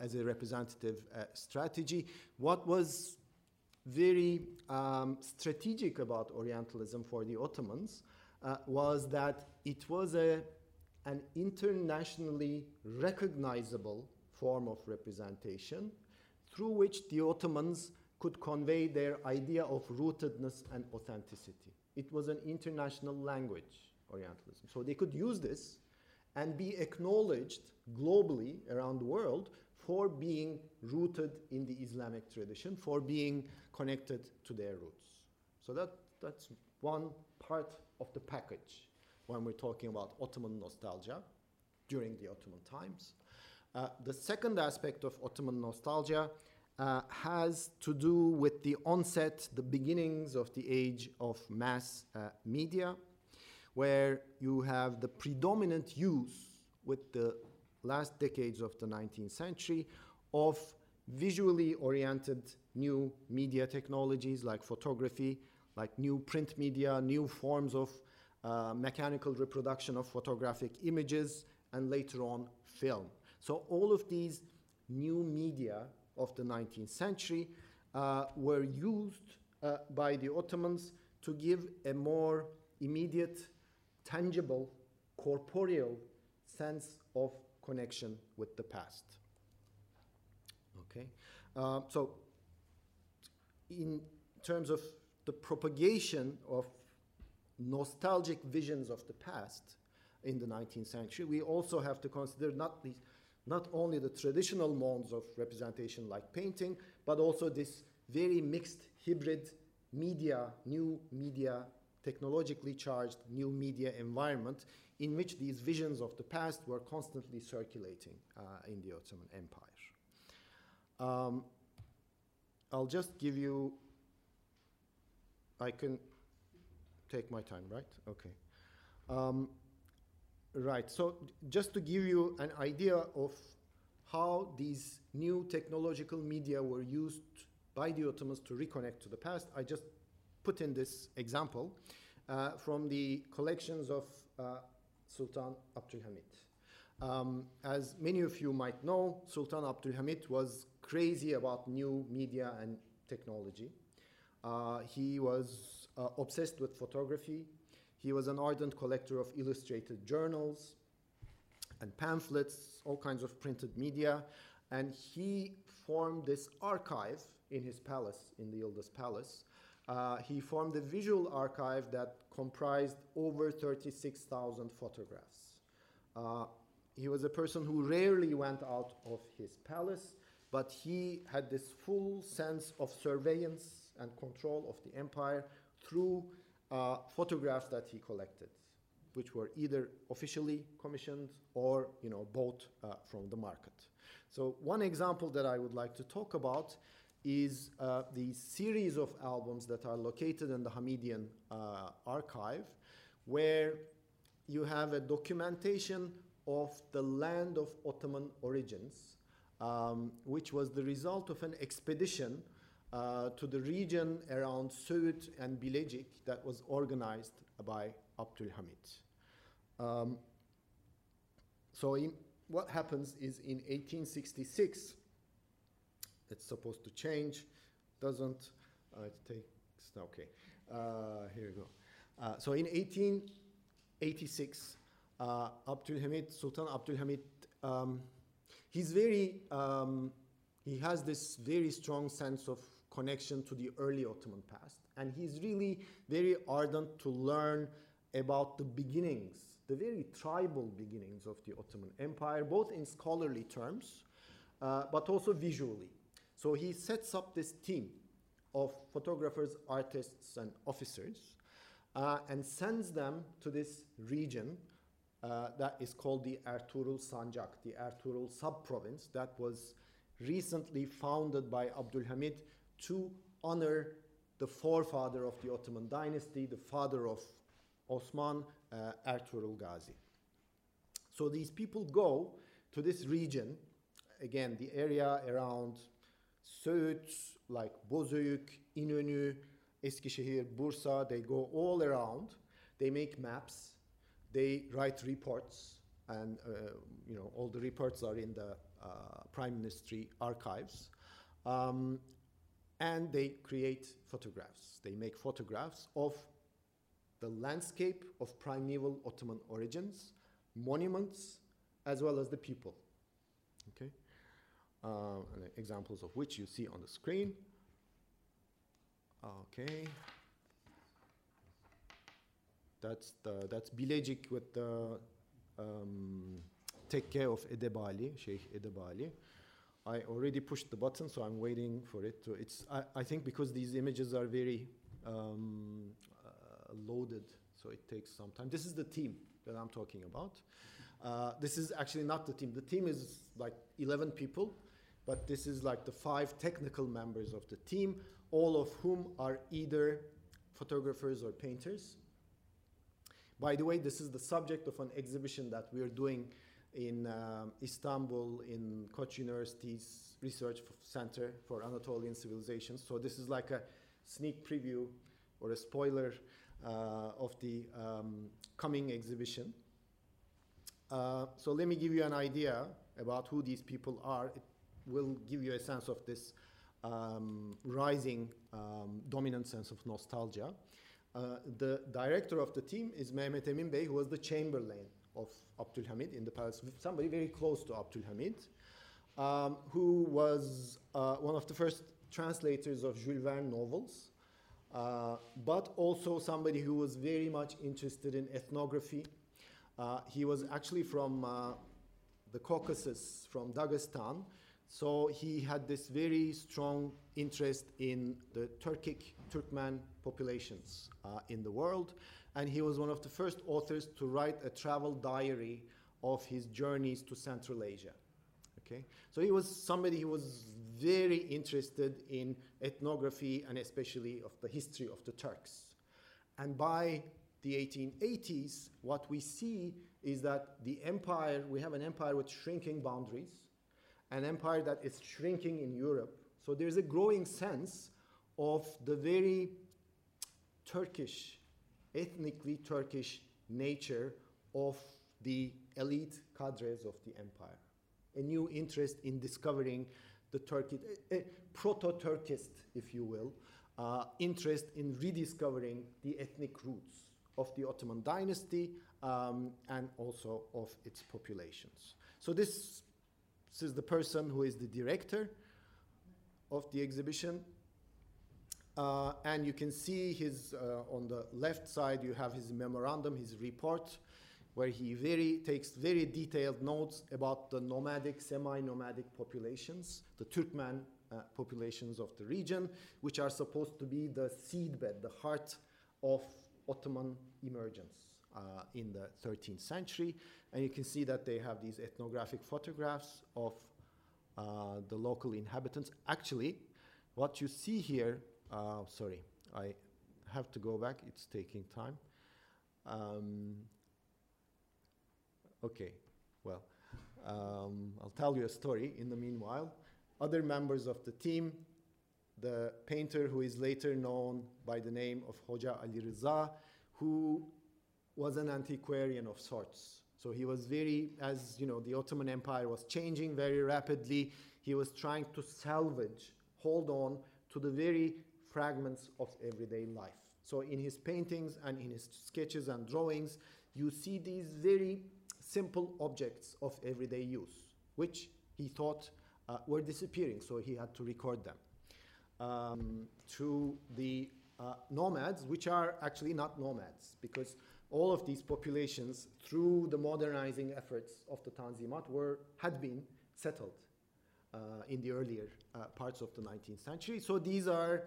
as a representative uh, strategy. What was very um, strategic about Orientalism for the Ottomans uh, was that it was a, an internationally recognizable form of representation through which the Ottomans could convey their idea of rootedness and authenticity. It was an international language, Orientalism. So they could use this and be acknowledged globally around the world for being rooted in the Islamic tradition, for being connected to their roots. So that, that's one part of the package when we're talking about Ottoman nostalgia during the Ottoman times. Uh, the second aspect of Ottoman nostalgia uh, has to do with the onset, the beginnings of the age of mass uh, media, where you have the predominant use with the last decades of the 19th century of visually oriented new media technologies like photography, like new print media, new forms of uh, mechanical reproduction of photographic images, and later on film. So all of these new media of the 19th century uh, were used uh, by the Ottomans to give a more immediate, tangible, corporeal sense of connection with the past. Okay, uh, so in terms of the propagation of nostalgic visions of the past in the 19th century, we also have to consider not, not only the traditional modes of representation like painting, but also this very mixed hybrid media, new media, technologically charged new media environment in which these visions of the past were constantly circulating uh, in the Ottoman Empire. Um, I'll just give you, I can take my time, right? Okay. Um, right, so just to give you an idea of how these new technological media were used by the Ottomans to reconnect to the past, I just put in this example uh, from the collections of uh, Sultan Abdulhamid. Um, as many of you might know, Sultan Abdulhamid was crazy about new media and technology. Uh, he was uh, obsessed with photography. He was an ardent collector of illustrated journals and pamphlets, all kinds of printed media. And he formed this archive in his palace, in the Yıldız Palace. Uh, he formed a visual archive that comprised over 36,000 photographs. Uh, he was a person who rarely went out of his palace, but he had this full sense of surveillance and control of the empire through uh, photographs that he collected, which were either officially commissioned or you know, bought uh, from the market. So one example that I would like to talk about is uh, the series of albums that are located in the Hamidian uh, archive, where you have a documentation of the land of Ottoman origins, um, which was the result of an expedition uh, to the region around Söğüt and Bilecik that was organized by Abdul Hamid. Um, so in, what happens is in 1866, it's supposed to change, doesn't, uh, it takes, okay, uh, here we go. Uh, so in 1886, uh, Abdul Hamid, Sultan Abdul Hamid, um, he's very, um, he has this very strong sense of connection to the early Ottoman past. And he's really very ardent to learn about the beginnings, the very tribal beginnings of the Ottoman Empire, both in scholarly terms, uh, but also visually. So he sets up this team of photographers, artists, and officers uh, and sends them to this region uh, that is called the Ertuğrul Sancak, the Ertuğrul sub-province that was recently founded by Abdul Hamid to honor the forefather of the Ottoman dynasty, the father of Osman, uh, Ertuğrul Gazi. So these people go to this region, again, the area around Söğüt, like Bozüyük, İnönü, Eskişehir, Bursa, they go all around. They make maps, they write reports, and uh, you know all the reports are in the uh, Prime Ministry archives. Um, and they create photographs. They make photographs of the landscape of primeval Ottoman origins, monuments, as well as the people. Uh, examples of which you see on the screen. Okay, that's the that's Bilecik with the um, tekke of Edebali, Sheikh Edebali. I already pushed the button, so I'm waiting for it to. It's I, I think because these images are very um, uh, loaded, so it takes some time. This is the team that I'm talking about. Uh, this is actually not the team. The team is like 11 people, but this is like the five technical members of the team, all of whom are either photographers or painters. By the way, this is the subject of an exhibition that we are doing in um, Istanbul in Koç University's Research Center for Anatolian Civilizations. So this is like a sneak preview or a spoiler uh, of the um, coming exhibition. Uh, so let me give you an idea about who these people are. It will give you a sense of this um, rising um, dominant sense of nostalgia. Uh, the director of the team is Mehmet Emin Bey, who was the chamberlain of Abdul Hamid in the palace, somebody very close to Abdul Hamid, um, who was uh, one of the first translators of Jules Verne novels. uh, but also somebody who was very much interested in ethnography. Uh, he was actually from uh, the Caucasus, from Dagestan, so he had this very strong interest in the Turkic, Turkmen populations uh, in the world, and he was one of the first authors to write a travel diary of his journeys to Central Asia. Okay, so he was somebody who was very interested in ethnography and especially of the history of the Turks. And by the 1880s, what we see is that the empire, we have an empire with shrinking boundaries, an empire that is shrinking in Europe. So there's a growing sense of the very Turkish, ethnically Turkish nature of the elite cadres of the empire. A new interest in discovering the Turkish, a, a proto-Turkist, if you will, uh, interest in rediscovering the ethnic roots of the Ottoman dynasty um, and also of its populations. So this, this is the person who is the director of the exhibition. Uh, and you can see his, uh, on the left side, you have his memorandum, his report, where he very, takes very detailed notes about the nomadic, semi-nomadic populations, the Turkmen uh, populations of the region, which are supposed to be the seedbed, the heart of Ottoman emergence uh, in the 13th century. And you can see that they have these ethnographic photographs of uh, the local inhabitants. Actually, what you see here, uh, sorry, I have to go back, it's taking time. Um, Okay, well, um, I'll tell you a story in the meanwhile. Other members of the team, the painter who is later known by the name of Hoja Ali Riza, who was an antiquarian of sorts. So he was very, as you know, the Ottoman Empire was changing very rapidly. He was trying to salvage, hold on to the very fragments of everyday life. So in his paintings and in his sketches and drawings, you see these very simple objects of everyday use, which he thought uh, were disappearing, so he had to record them. Um, to the uh, nomads, which are actually not nomads, because all of these populations, through the modernizing efforts of the Tanzimat, were, had been settled uh, in the earlier uh, parts of the 19th century. So these are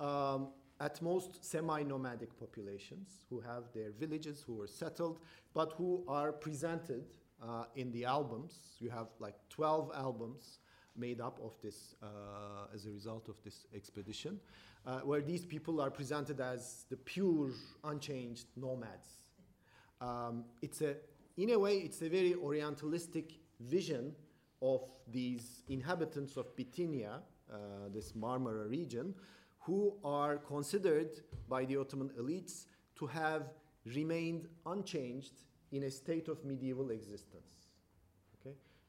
um, at most semi-nomadic populations who have their villages, who are settled, but who are presented uh, in the albums. You have like 12 albums made up of this uh, as a result of this expedition, uh, where these people are presented as the pure, unchanged nomads. Um, it's a, in a way, it's a very Orientalistic vision of these inhabitants of Bithynia, uh, this Marmara region, who are considered by the Ottoman elites to have remained unchanged in a state of medieval existence.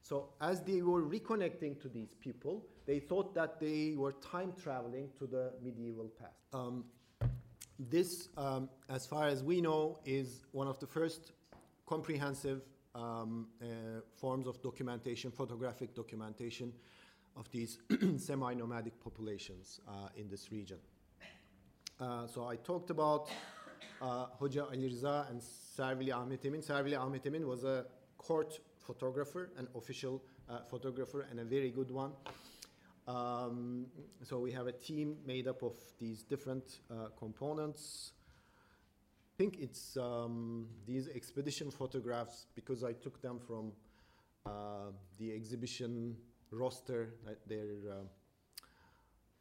So as they were reconnecting to these people, they thought that they were time traveling to the medieval past. Um, this, um, as far as we know, is one of the first comprehensive um, uh, forms of documentation, photographic documentation of these semi-nomadic populations uh, in this region. Uh, so I talked about uh, Hoja Ali Riza and Servili Ahmet Emin. Servili Ahmet Emin was a court photographer, an official uh, photographer, and a very good one. Um, so we have a team made up of these different uh, components. I think it's um, these expedition photographs because I took them from uh, the exhibition roster. They're,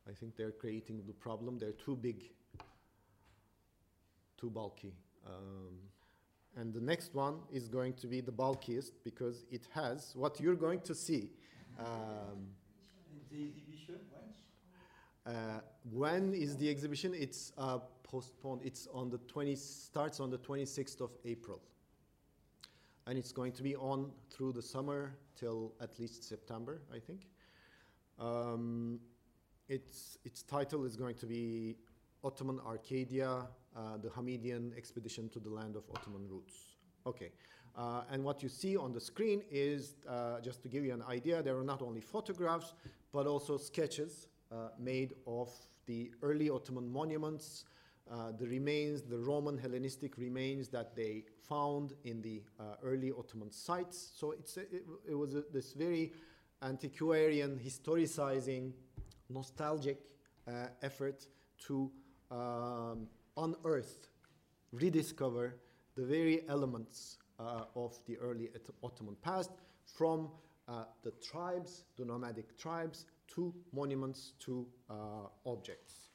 I think they're creating the problem. They're too big, too bulky. Um, and the next one is going to be the bulkiest because it has what you're going to see. Um, the exhibition, when? Uh, when is the exhibition? It's uh, postponed. It's on the 20, starts on the 26th of April. And it's going to be on through the summer till at least September, I think. Um, its, its title is going to be Ottoman Arcadia, uh, the Hamidian expedition to the land of Ottoman roots. Okay, uh, and what you see on the screen is, uh, just to give you an idea, there are not only photographs, but also sketches made of the early Ottoman monuments, uh, the remains, the Roman Hellenistic remains that they found in the uh, early Ottoman sites. So a, it, it, was a, this very antiquarian, historicizing, nostalgic uh, effort to um, unearth, rediscover the very elements uh, of the early Ottoman past from uh, the tribes, the nomadic tribes, to monuments, to uh, objects.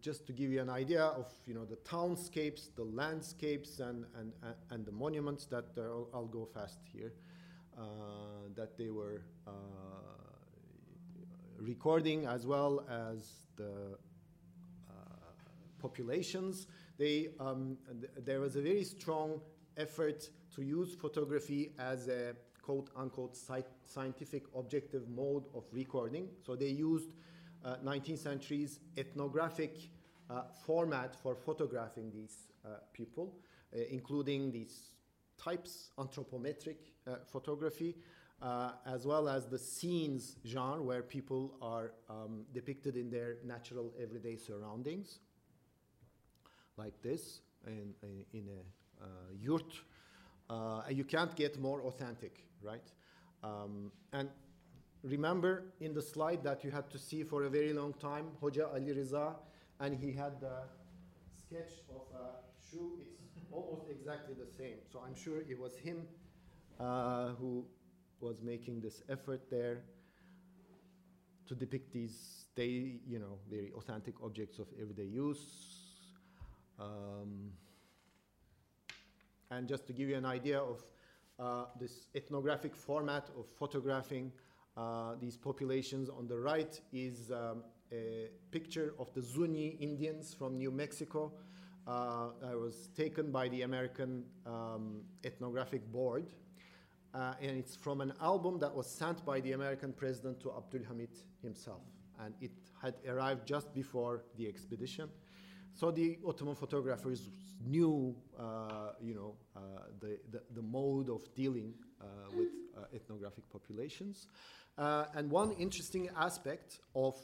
Just to give you an idea of you know, the townscapes, the landscapes, and, and, and the monuments that I'll, I'll go fast here, that they were recording as well as the populations, they, um, th there was a very strong effort to use photography as a quote unquote scientific objective mode of recording. So they used uh, 19th century's ethnographic uh, format for photographing these uh, people, uh, including these types, anthropometric uh, photography, uh, as well as the scenes genre where people are um, depicted in their natural everyday surroundings like this in, in a uh, yurt. Uh, you can't get more authentic, right? Um, and remember in the slide that you had to see for a very long time, Hoja Ali Riza, and he had the sketch of a shoe. It's almost exactly the same. So I'm sure it was him uh, who was making this effort there to depict these, they, you know, very authentic objects of everyday use. Um, and just to give you an idea of uh, this ethnographic format of photographing uh, these populations, on the right is um, a picture of the Zuni Indians from New Mexico. Uh, was taken by the American um, Ethnographic Board. Uh, and it's from an album that was sent by the American president to Abdul Hamid himself. And it had arrived just before the expedition. So the Ottoman photographers knew, uh, you know, uh, the, the, the, mode of dealing uh, with uh, ethnographic populations. Uh, and one interesting aspect of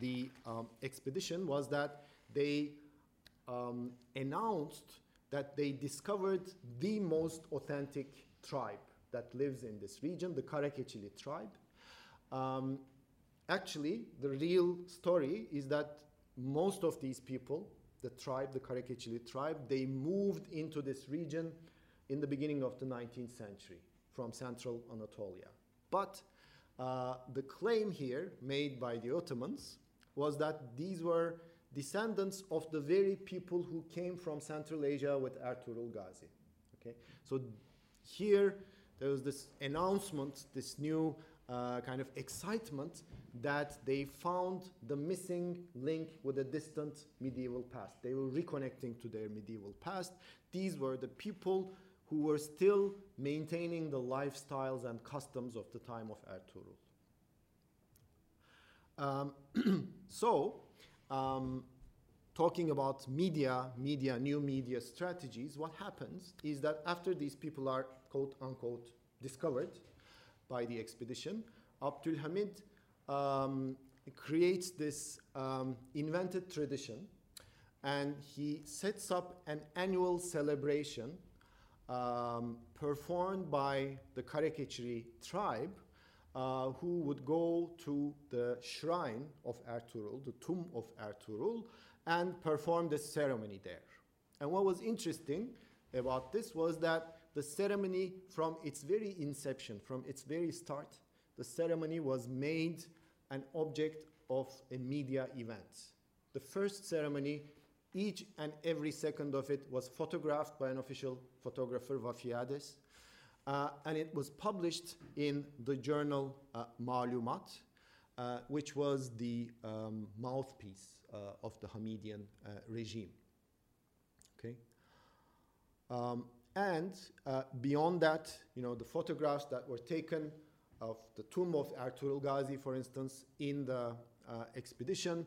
the um, expedition was that they um, announced that they discovered the most authentic tribe that lives in this region, the Karakechili tribe. Um, actually, the real story is that most of these people, the tribe, the Karakechili tribe, they moved into this region in the beginning of the 19th century from central Anatolia. But uh, the claim here made by the Ottomans was that these were descendants of the very people who came from Central Asia with Ertugrul Ghazi. Okay? So here there was this announcement, this new uh, kind of excitement that they found the missing link with a distant medieval past. They were reconnecting to their medieval past. These were the people who were still maintaining the lifestyles and customs of the time of Ertugrul. Um, so, um, talking about media, media, new media strategies, what happens is that after these people are quote unquote discovered by the expedition, Abdul Hamid um, creates this um, invented tradition and he sets up an annual celebration um, performed by the Karakechili tribe uh, who would go to the shrine of Ertugrul, the tomb of Ertugrul, and perform the ceremony there. And what was interesting about this was that the ceremony, from its very inception, from its very start, the ceremony was made an object of a media event. The first ceremony, each and every second of it was photographed by an official photographer, Vafiades, uh, and it was published in the journal uh, Malumat, uh, which was the um, mouthpiece uh, of the Hamidian uh, regime. Um, and uh, beyond that, you know, the photographs that were taken of the tomb of Ertugrul Ghazi, for instance, in the uh, expedition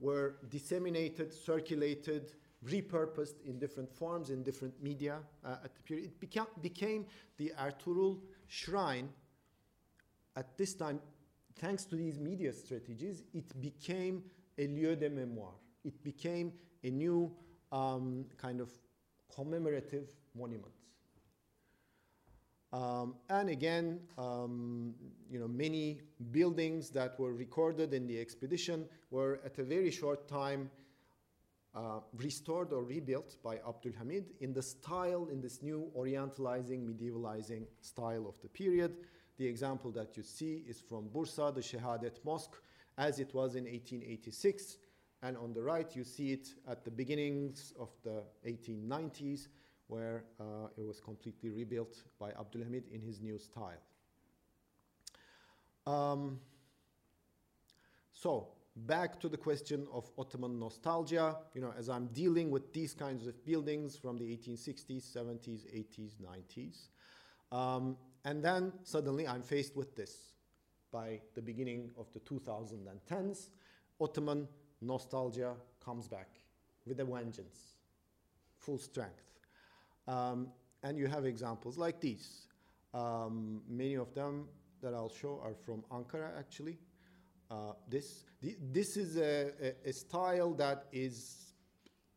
were disseminated, circulated, repurposed in different forms, in different media uh, at the period. It became, became the Ertugrul shrine at this time, thanks to these media strategies, it became a lieu de mémoire. It became a new um, kind of commemorative monuments. Um, and again, um, you know, many buildings that were recorded in the expedition were at a very short time uh, restored or rebuilt by Abdul Hamid in the style, in this new orientalizing, medievalizing style of the period. The example that you see is from Bursa, the Shahadet Mosque, as it was in 1886. And on the right, you see it at the beginnings of the 1890s where uh, it was completely rebuilt by Abdul Hamid in his new style. Um, so, back to the question of Ottoman nostalgia, you know, as I'm dealing with these kinds of buildings from the 1860s, 70s, 80s, 90s, um, and then suddenly I'm faced with this. By the beginning of the 2010s, Ottoman nostalgia comes back with a vengeance, full strength. Um, and you have examples like these. Um, many of them that I'll show are from Ankara, actually. Uh, this, the, this is a, a, a, style that is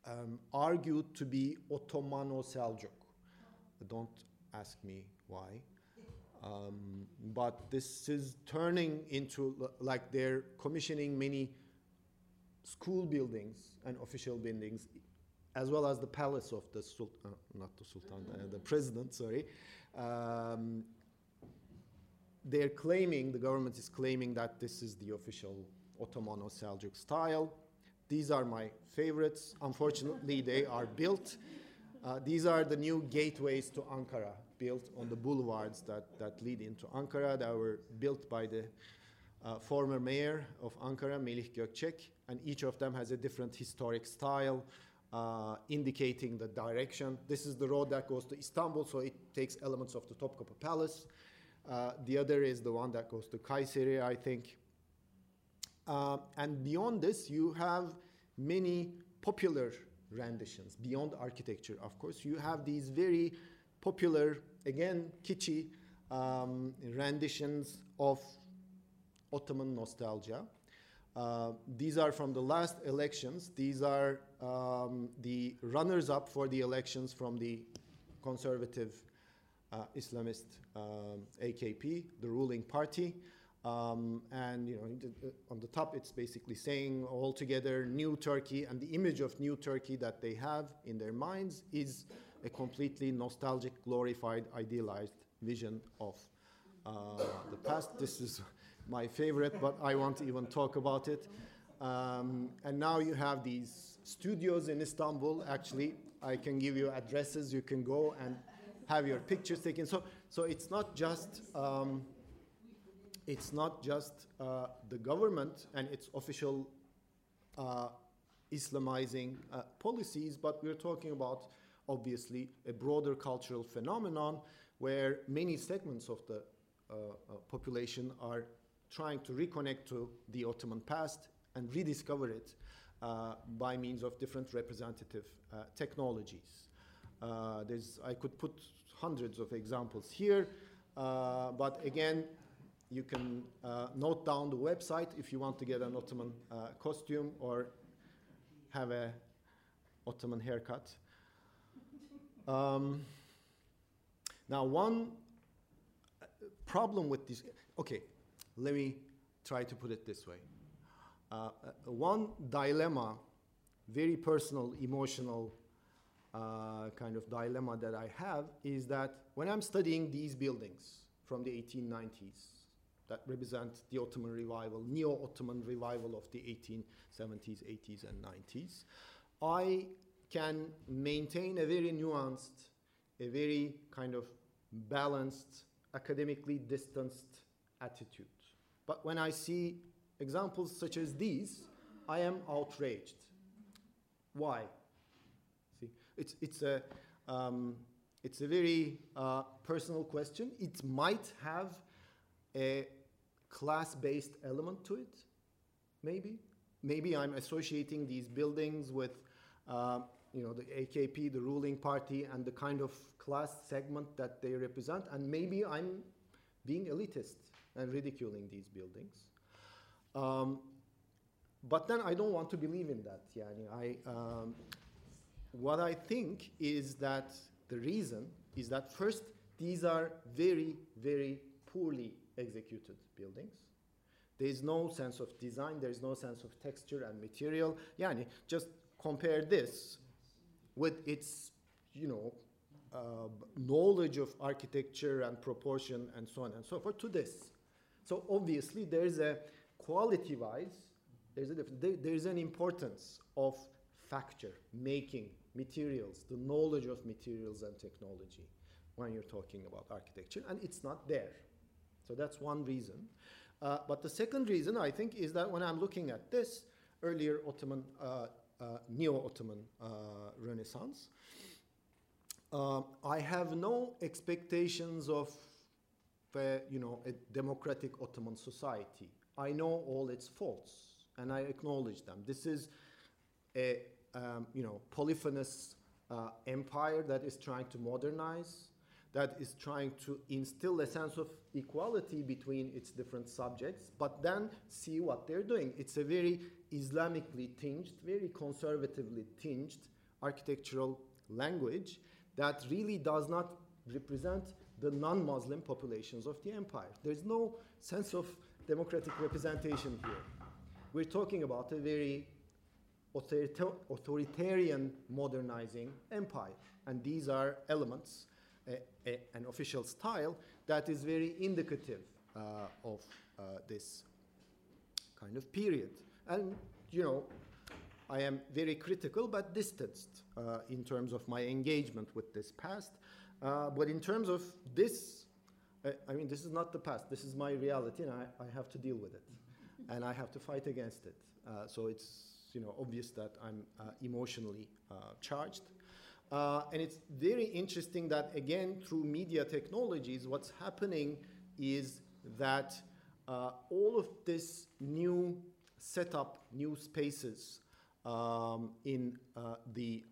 um, argued to be Ottomano-Seljuk. Don't ask me why. Um, but this is turning into, like they're commissioning many school buildings and official buildings as well as the palace of the sultan, uh, not the sultan, uh, the president, sorry. Um, they're claiming, the government is claiming that this is the official Ottoman or Seljuk style. These are my favorites. Unfortunately, they are built. Uh, these are the new gateways to Ankara, built on the boulevards that, that lead into Ankara, that were built by the uh, former mayor of Ankara, Melih Gökçek, and each of them has a different historic style uh, indicating the direction. This is the road that goes to Istanbul, so it takes elements of the Topkapı Palace. Uh, the other is the one that goes to Kayseri, I think. Uh, and beyond this, you have many popular renditions, beyond architecture, of course. You have these very popular, again, kitschy um, renditions of Ottoman nostalgia. Uh, these are from the last elections. These are um, the runners up for the elections from the conservative uh, Islamist um, AKP, the ruling party. Um, and you know, on the top, it's basically saying all together new Turkey, and the image of new Turkey that they have in their minds is a completely nostalgic, glorified, idealized vision of uh, the past. This is my favorite, but I won't even talk about it. Um, and now you have these studios in Istanbul. Actually, I can give you addresses. You can go and have your pictures taken. So, so it's not just um, it's not just uh, the government and its official uh, Islamizing uh, policies, but we're talking about obviously a broader cultural phenomenon where many segments of the uh, uh, population are trying to reconnect to the Ottoman past and rediscover it uh, by means of different representative uh, technologies. Uh, there's, I could put hundreds of examples here, uh, but again, you can uh, note down the website if you want to get an Ottoman uh, costume or have a Ottoman haircut. Um, now, one problem with this, okay, let me try to put it this way. Uh, one dilemma, very personal, emotional uh, kind of dilemma that I have is that when I'm studying these buildings from the 1890s that represent the Ottoman revival, neo Ottoman revival of the 1870s, 80s, and 90s, I can maintain a very nuanced, a very kind of balanced, academically distanced attitude. But when I see examples such as these, I am outraged. Why? See, it's, it's, a, um, it's a very uh, personal question. It might have a class based element to it, maybe. Maybe I'm associating these buildings with uh, you know, the AKP, the ruling party, and the kind of class segment that they represent, and maybe I'm being elitist and ridiculing these buildings. Um, but then I don't want to believe in that. I, um, what I think is that the reason is that first, these are very, very poorly executed buildings. There is no sense of design, there is no sense of texture and material. Yani, just compare this with its, you know, uh, knowledge of architecture and proportion and so on and so forth to this. So obviously there's a quality-wise, there's a there, there's an importance of facture, making, materials, the knowledge of materials and technology when you're talking about architecture, and it's not there. So that's one reason. Uh, but the second reason, I think, is that when I'm looking at this earlier Ottoman, uh, uh, neo-Ottoman uh, Renaissance, uh, I have no expectations of, you know, a democratic Ottoman society. I know all its faults, and I acknowledge them. This is a um, you know, polyphonous uh, empire that is trying to modernize, that is trying to instill a sense of equality between its different subjects, but then see what they're doing. It's a very Islamically tinged, very conservatively tinged architectural language that really does not represent the non-Muslim populations of the empire. There's no sense of democratic representation here. We're talking about a very authoritarian modernizing empire. And these are elements, an official style that is very indicative uh, of uh, this kind of period. And, you know, I am very critical but distanced uh, in terms of my engagement with this past. Uh, but in terms of this, uh, I mean, this is not the past. This is my reality, and I, I have to deal with it. and I have to fight against it. Uh, so it's you know, obvious that I'm uh, emotionally uh, charged. Uh, and it's very interesting that, again, through media technologies, what's happening is that all of this new setup, new spaces um, in the,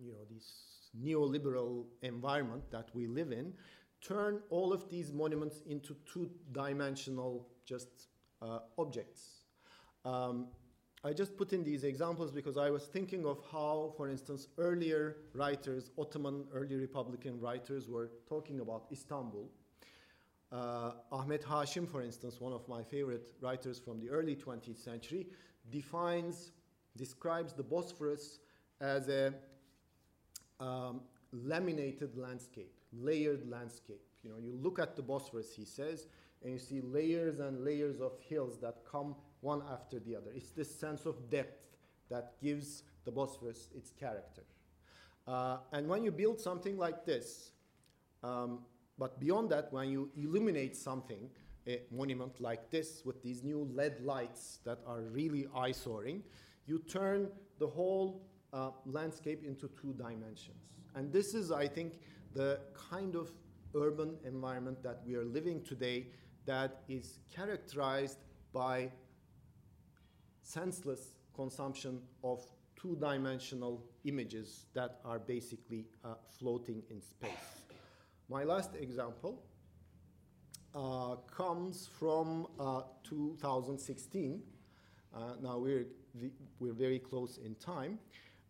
you know, this neoliberal environment that we live in, turn all of these monuments into two-dimensional just uh, objects. Um, I just put in these examples because I was thinking of how, for instance, earlier writers, Ottoman early Republican writers, were talking about Istanbul. Uh, Ahmet Hashim, for instance, one of my favorite writers from the early 20th century, defines, describes the Bosphorus as a um, laminated landscape, layered landscape. You know, you look at the Bosphorus, he says, and you see layers and layers of hills that come one after the other. It's this sense of depth that gives the Bosphorus its character. Uh, and when you build something like this, um, but beyond that, when you illuminate something, a monument like this with these new LED lights that are really eye-soaring, you turn the whole uh, landscape into two dimensions. And this is, I think, the kind of urban environment that we are living today that is characterized by senseless consumption of two-dimensional images that are basically uh, floating in space. My last example uh, comes from uh, 2016. Uh, now we're, we're very close in time.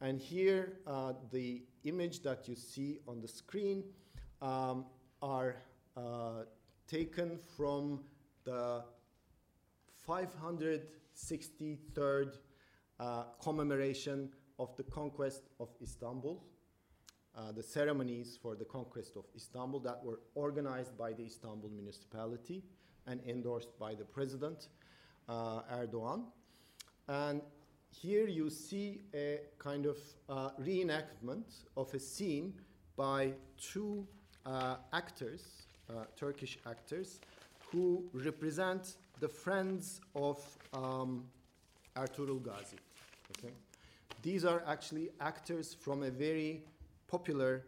And here, uh, the image that you see on the screen um, are uh, taken from the 563rd uh, commemoration of the conquest of Istanbul. Uh, the ceremonies for the conquest of Istanbul that were organized by the Istanbul municipality and endorsed by the president uh, Erdogan. And here you see a kind of uh, reenactment of a scene by two uh, actors, uh, Turkish actors, who represent the friends of um, Ertuğrul Gazi. Okay? These are actually actors from a very popular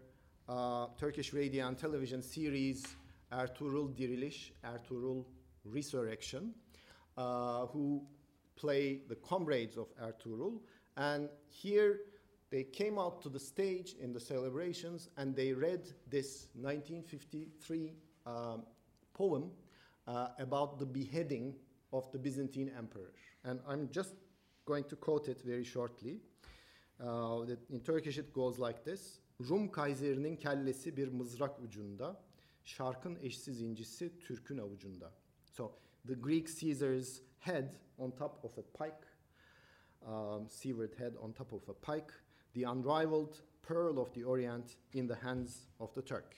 uh, Turkish radio and television series, Ertuğrul Diriliş, Ertuğrul Resurrection, uh, who play the comrades of Ertuğrul. And here they came out to the stage in the celebrations and they read this 1953 um, poem uh, about the beheading of the Byzantine emperor. And I'm just going to quote it very shortly. Uh, in Turkish it goes like this. Rum Kayseri'nin kellesi bir mızrak ucunda, şarkın eşsiz incisi Türk'ün avucunda. So the Greek Caesar's head on top of a pike, um, severed head on top of a pike, the unrivaled pearl of the Orient in the hands of the Turk.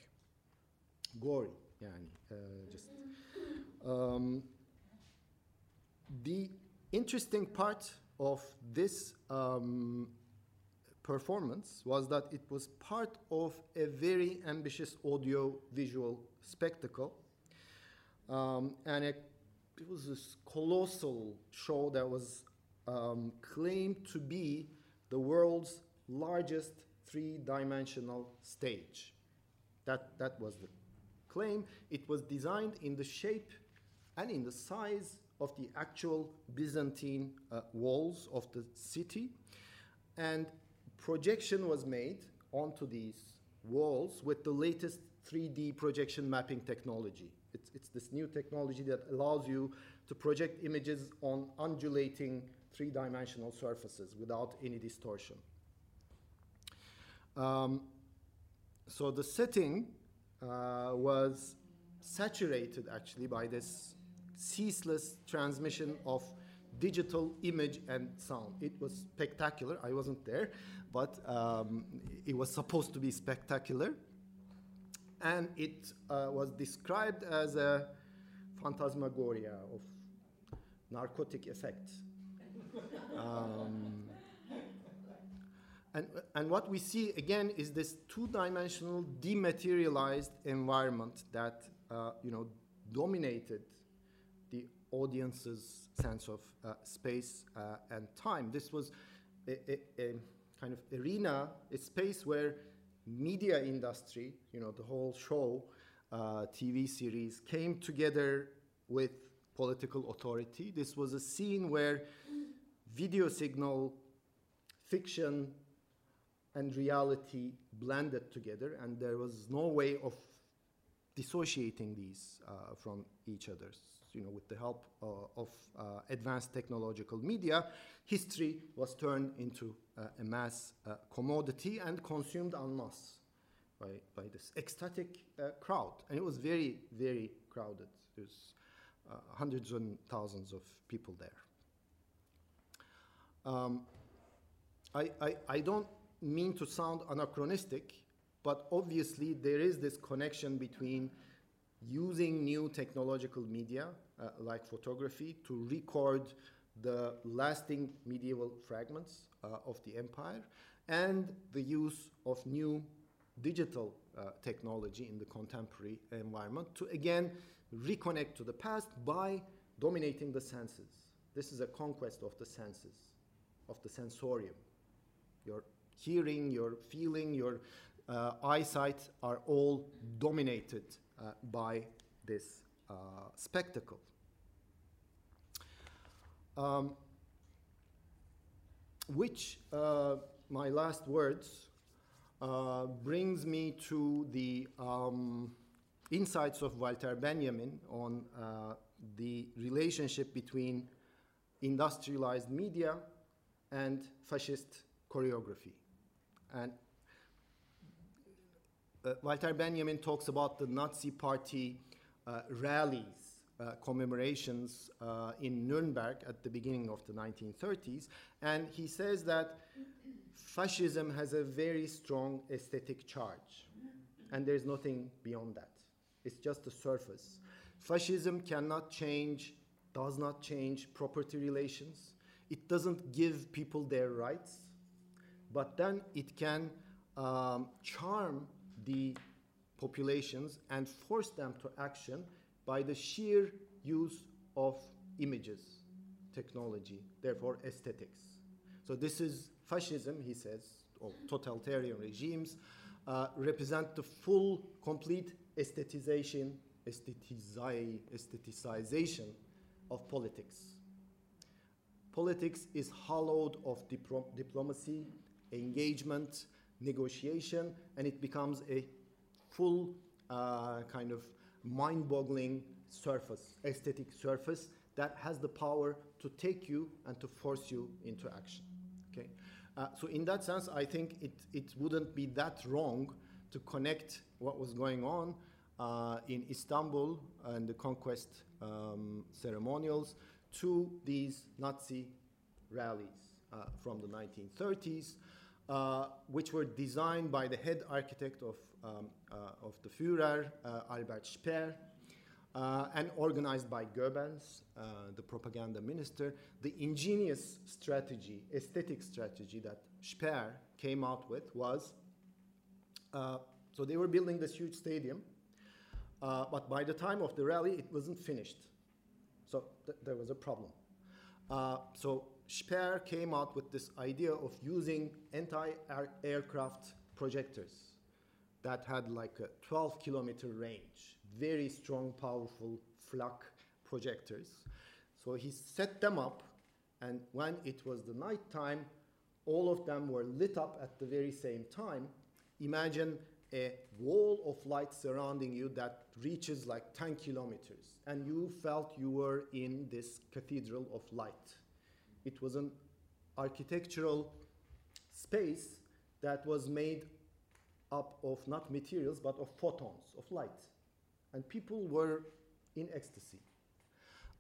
Yani, uh, just. Um, the interesting part of this um, performance was that it was part of a very ambitious audio visual spectacle. Um, and it, it, was this colossal show that was um, claimed to be the world's largest three dimensional stage. That, that was the claim. It was designed in the shape and in the size of the actual Byzantine uh, walls of the city. And projection was made onto these walls with the latest 3D projection mapping technology. It's, it's this new technology that allows you to project images on undulating three dimensional surfaces without any distortion. Um, so the setting uh, was saturated actually by this ceaseless transmission of digital image and sound. It was spectacular. I wasn't there, but um, it was supposed to be spectacular. And it uh, was described as a phantasmagoria of narcotic effect. um, and, and what we see again is this two-dimensional dematerialized environment that uh, you know dominated the audience's sense of uh, space uh, and time. This was a, a, a, kind of arena, a space where media industry, you know, the whole show, uh, TV series came together with political authority. This was a scene where video signal, fiction, and reality blended together, and there was no way of dissociating these uh, from each other. You know, with the help uh, of uh, advanced technological media, history was turned into a mass uh, commodity and consumed en masse by, by this ecstatic uh, crowd. And it was very, very crowded. There's hundreds and thousands of people there. Um, I, I, I don't mean to sound anachronistic, but obviously there is this connection between using new technological media uh, like photography to record the lasting medieval fragments uh, of the empire and the use of new digital uh, technology in the contemporary environment to again reconnect to the past by dominating the senses. This is a conquest of the senses, of the sensorium. Your hearing, your feeling, your uh, eyesight are all dominated uh, by this uh, spectacle. Um, which, uh, my last words, uh, brings me to the um, insights of Walter Benjamin on uh, the relationship between industrialized media and fascist choreography. And uh, Walter Benjamin talks about the Nazi Party uh, rallies, uh, commemorations uh, in Nuremberg at the beginning of the 1930s, and he says that fascism has a very strong aesthetic charge, and there's nothing beyond that. It's just the surface. Fascism cannot change, does not change property relations. It doesn't give people their rights but then it can um, charm the populations and force them to action by the sheer use of images, technology, therefore aesthetics. So this is fascism, he says, or totalitarian regimes uh, represent the full, complete aesthetization, aestheticization of politics. Politics is hollowed of diplo- diplomacy, engagement, negotiation, and it becomes a full uh, kind of mind boggling surface, aesthetic surface that has the power to take you and to force you into action. Okay? Uh, so in that sense, I think it, it wouldn't be that wrong to connect what was going on uh, in Istanbul and the conquest um, ceremonials to these Nazi rallies uh, from the 1930s, uh, which were designed by the head architect of, um, uh, of the Führer, uh, Albert Speer, uh, and organized by Goebbels, uh, the propaganda minister, the ingenious strategy, aesthetic strategy that Speer came out with was uh, so they were building this huge stadium, uh, but by the time of the rally, it wasn't finished. So th- there was a problem. Uh, so Speer came out with this idea of using anti-aircraft projectors that had like a 12 kilometer range very strong, powerful flak projectors. So he set them up, and when it was the night time, all of them were lit up at the very same time. Imagine a wall of light surrounding you that reaches like 10 kilometers, and you felt you were in this cathedral of light. It was an architectural space that was made up of not materials but of photons of light and people were in ecstasy.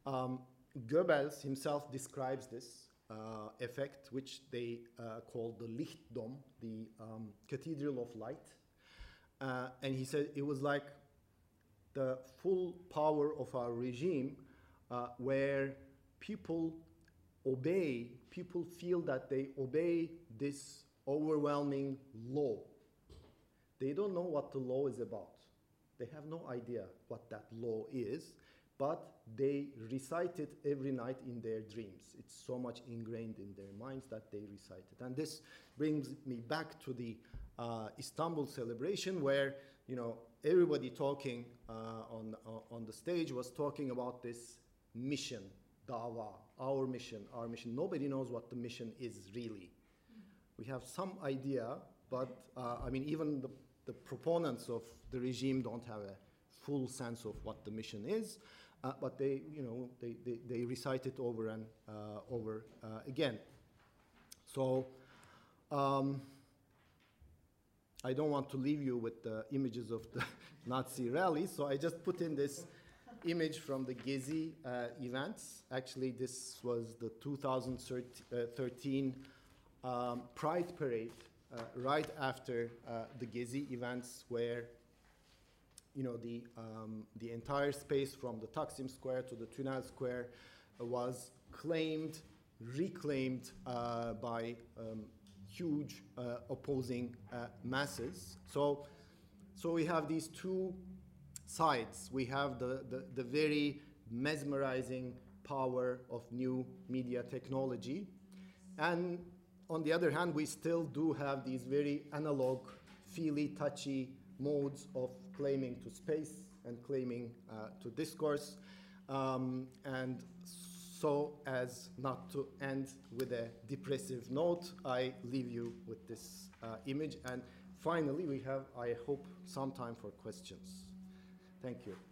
Um, Goebbels himself describes this uh, effect, which they uh, call the Lichtdom, the um, Cathedral of Light. Uh, and he said it was like the full power of our regime, uh, where people obey, people feel that they obey this overwhelming law. They don't know what the law is about. They have no idea what that law is, but they recite it every night in their dreams. It's so much ingrained in their minds that they recite it. And this brings me back to the uh, Istanbul celebration where, you know, everybody talking uh, on, uh, on the stage was talking about this mission, dawa, our mission, our mission. Nobody knows what the mission is really. We have some idea, but uh, I mean, even the the proponents of the regime don't have a full sense of what the mission is, uh, but they, you know, they, they, they, recite it over and uh, over uh, again. So um, I don't want to leave you with the images of the Nazi rally, so I just put in this image from the Gezi uh, events. Actually, this was the 2013 um, Pride Parade uh, right after uh, the Gezi events where you know, the, um, the entire space from the Taksim Square to the Tünel Square was claimed, reclaimed uh, by um, huge uh, opposing uh, masses. So, so we have these two sides. We have the, the, the very mesmerizing power of new media technology, and on the other hand, we still do have these very analog, feely, touchy modes of claiming to space and claiming uh, to discourse. Um, and so, as not to end with a depressive note, I leave you with this uh, image. And finally, we have, I hope, some time for questions. Thank you.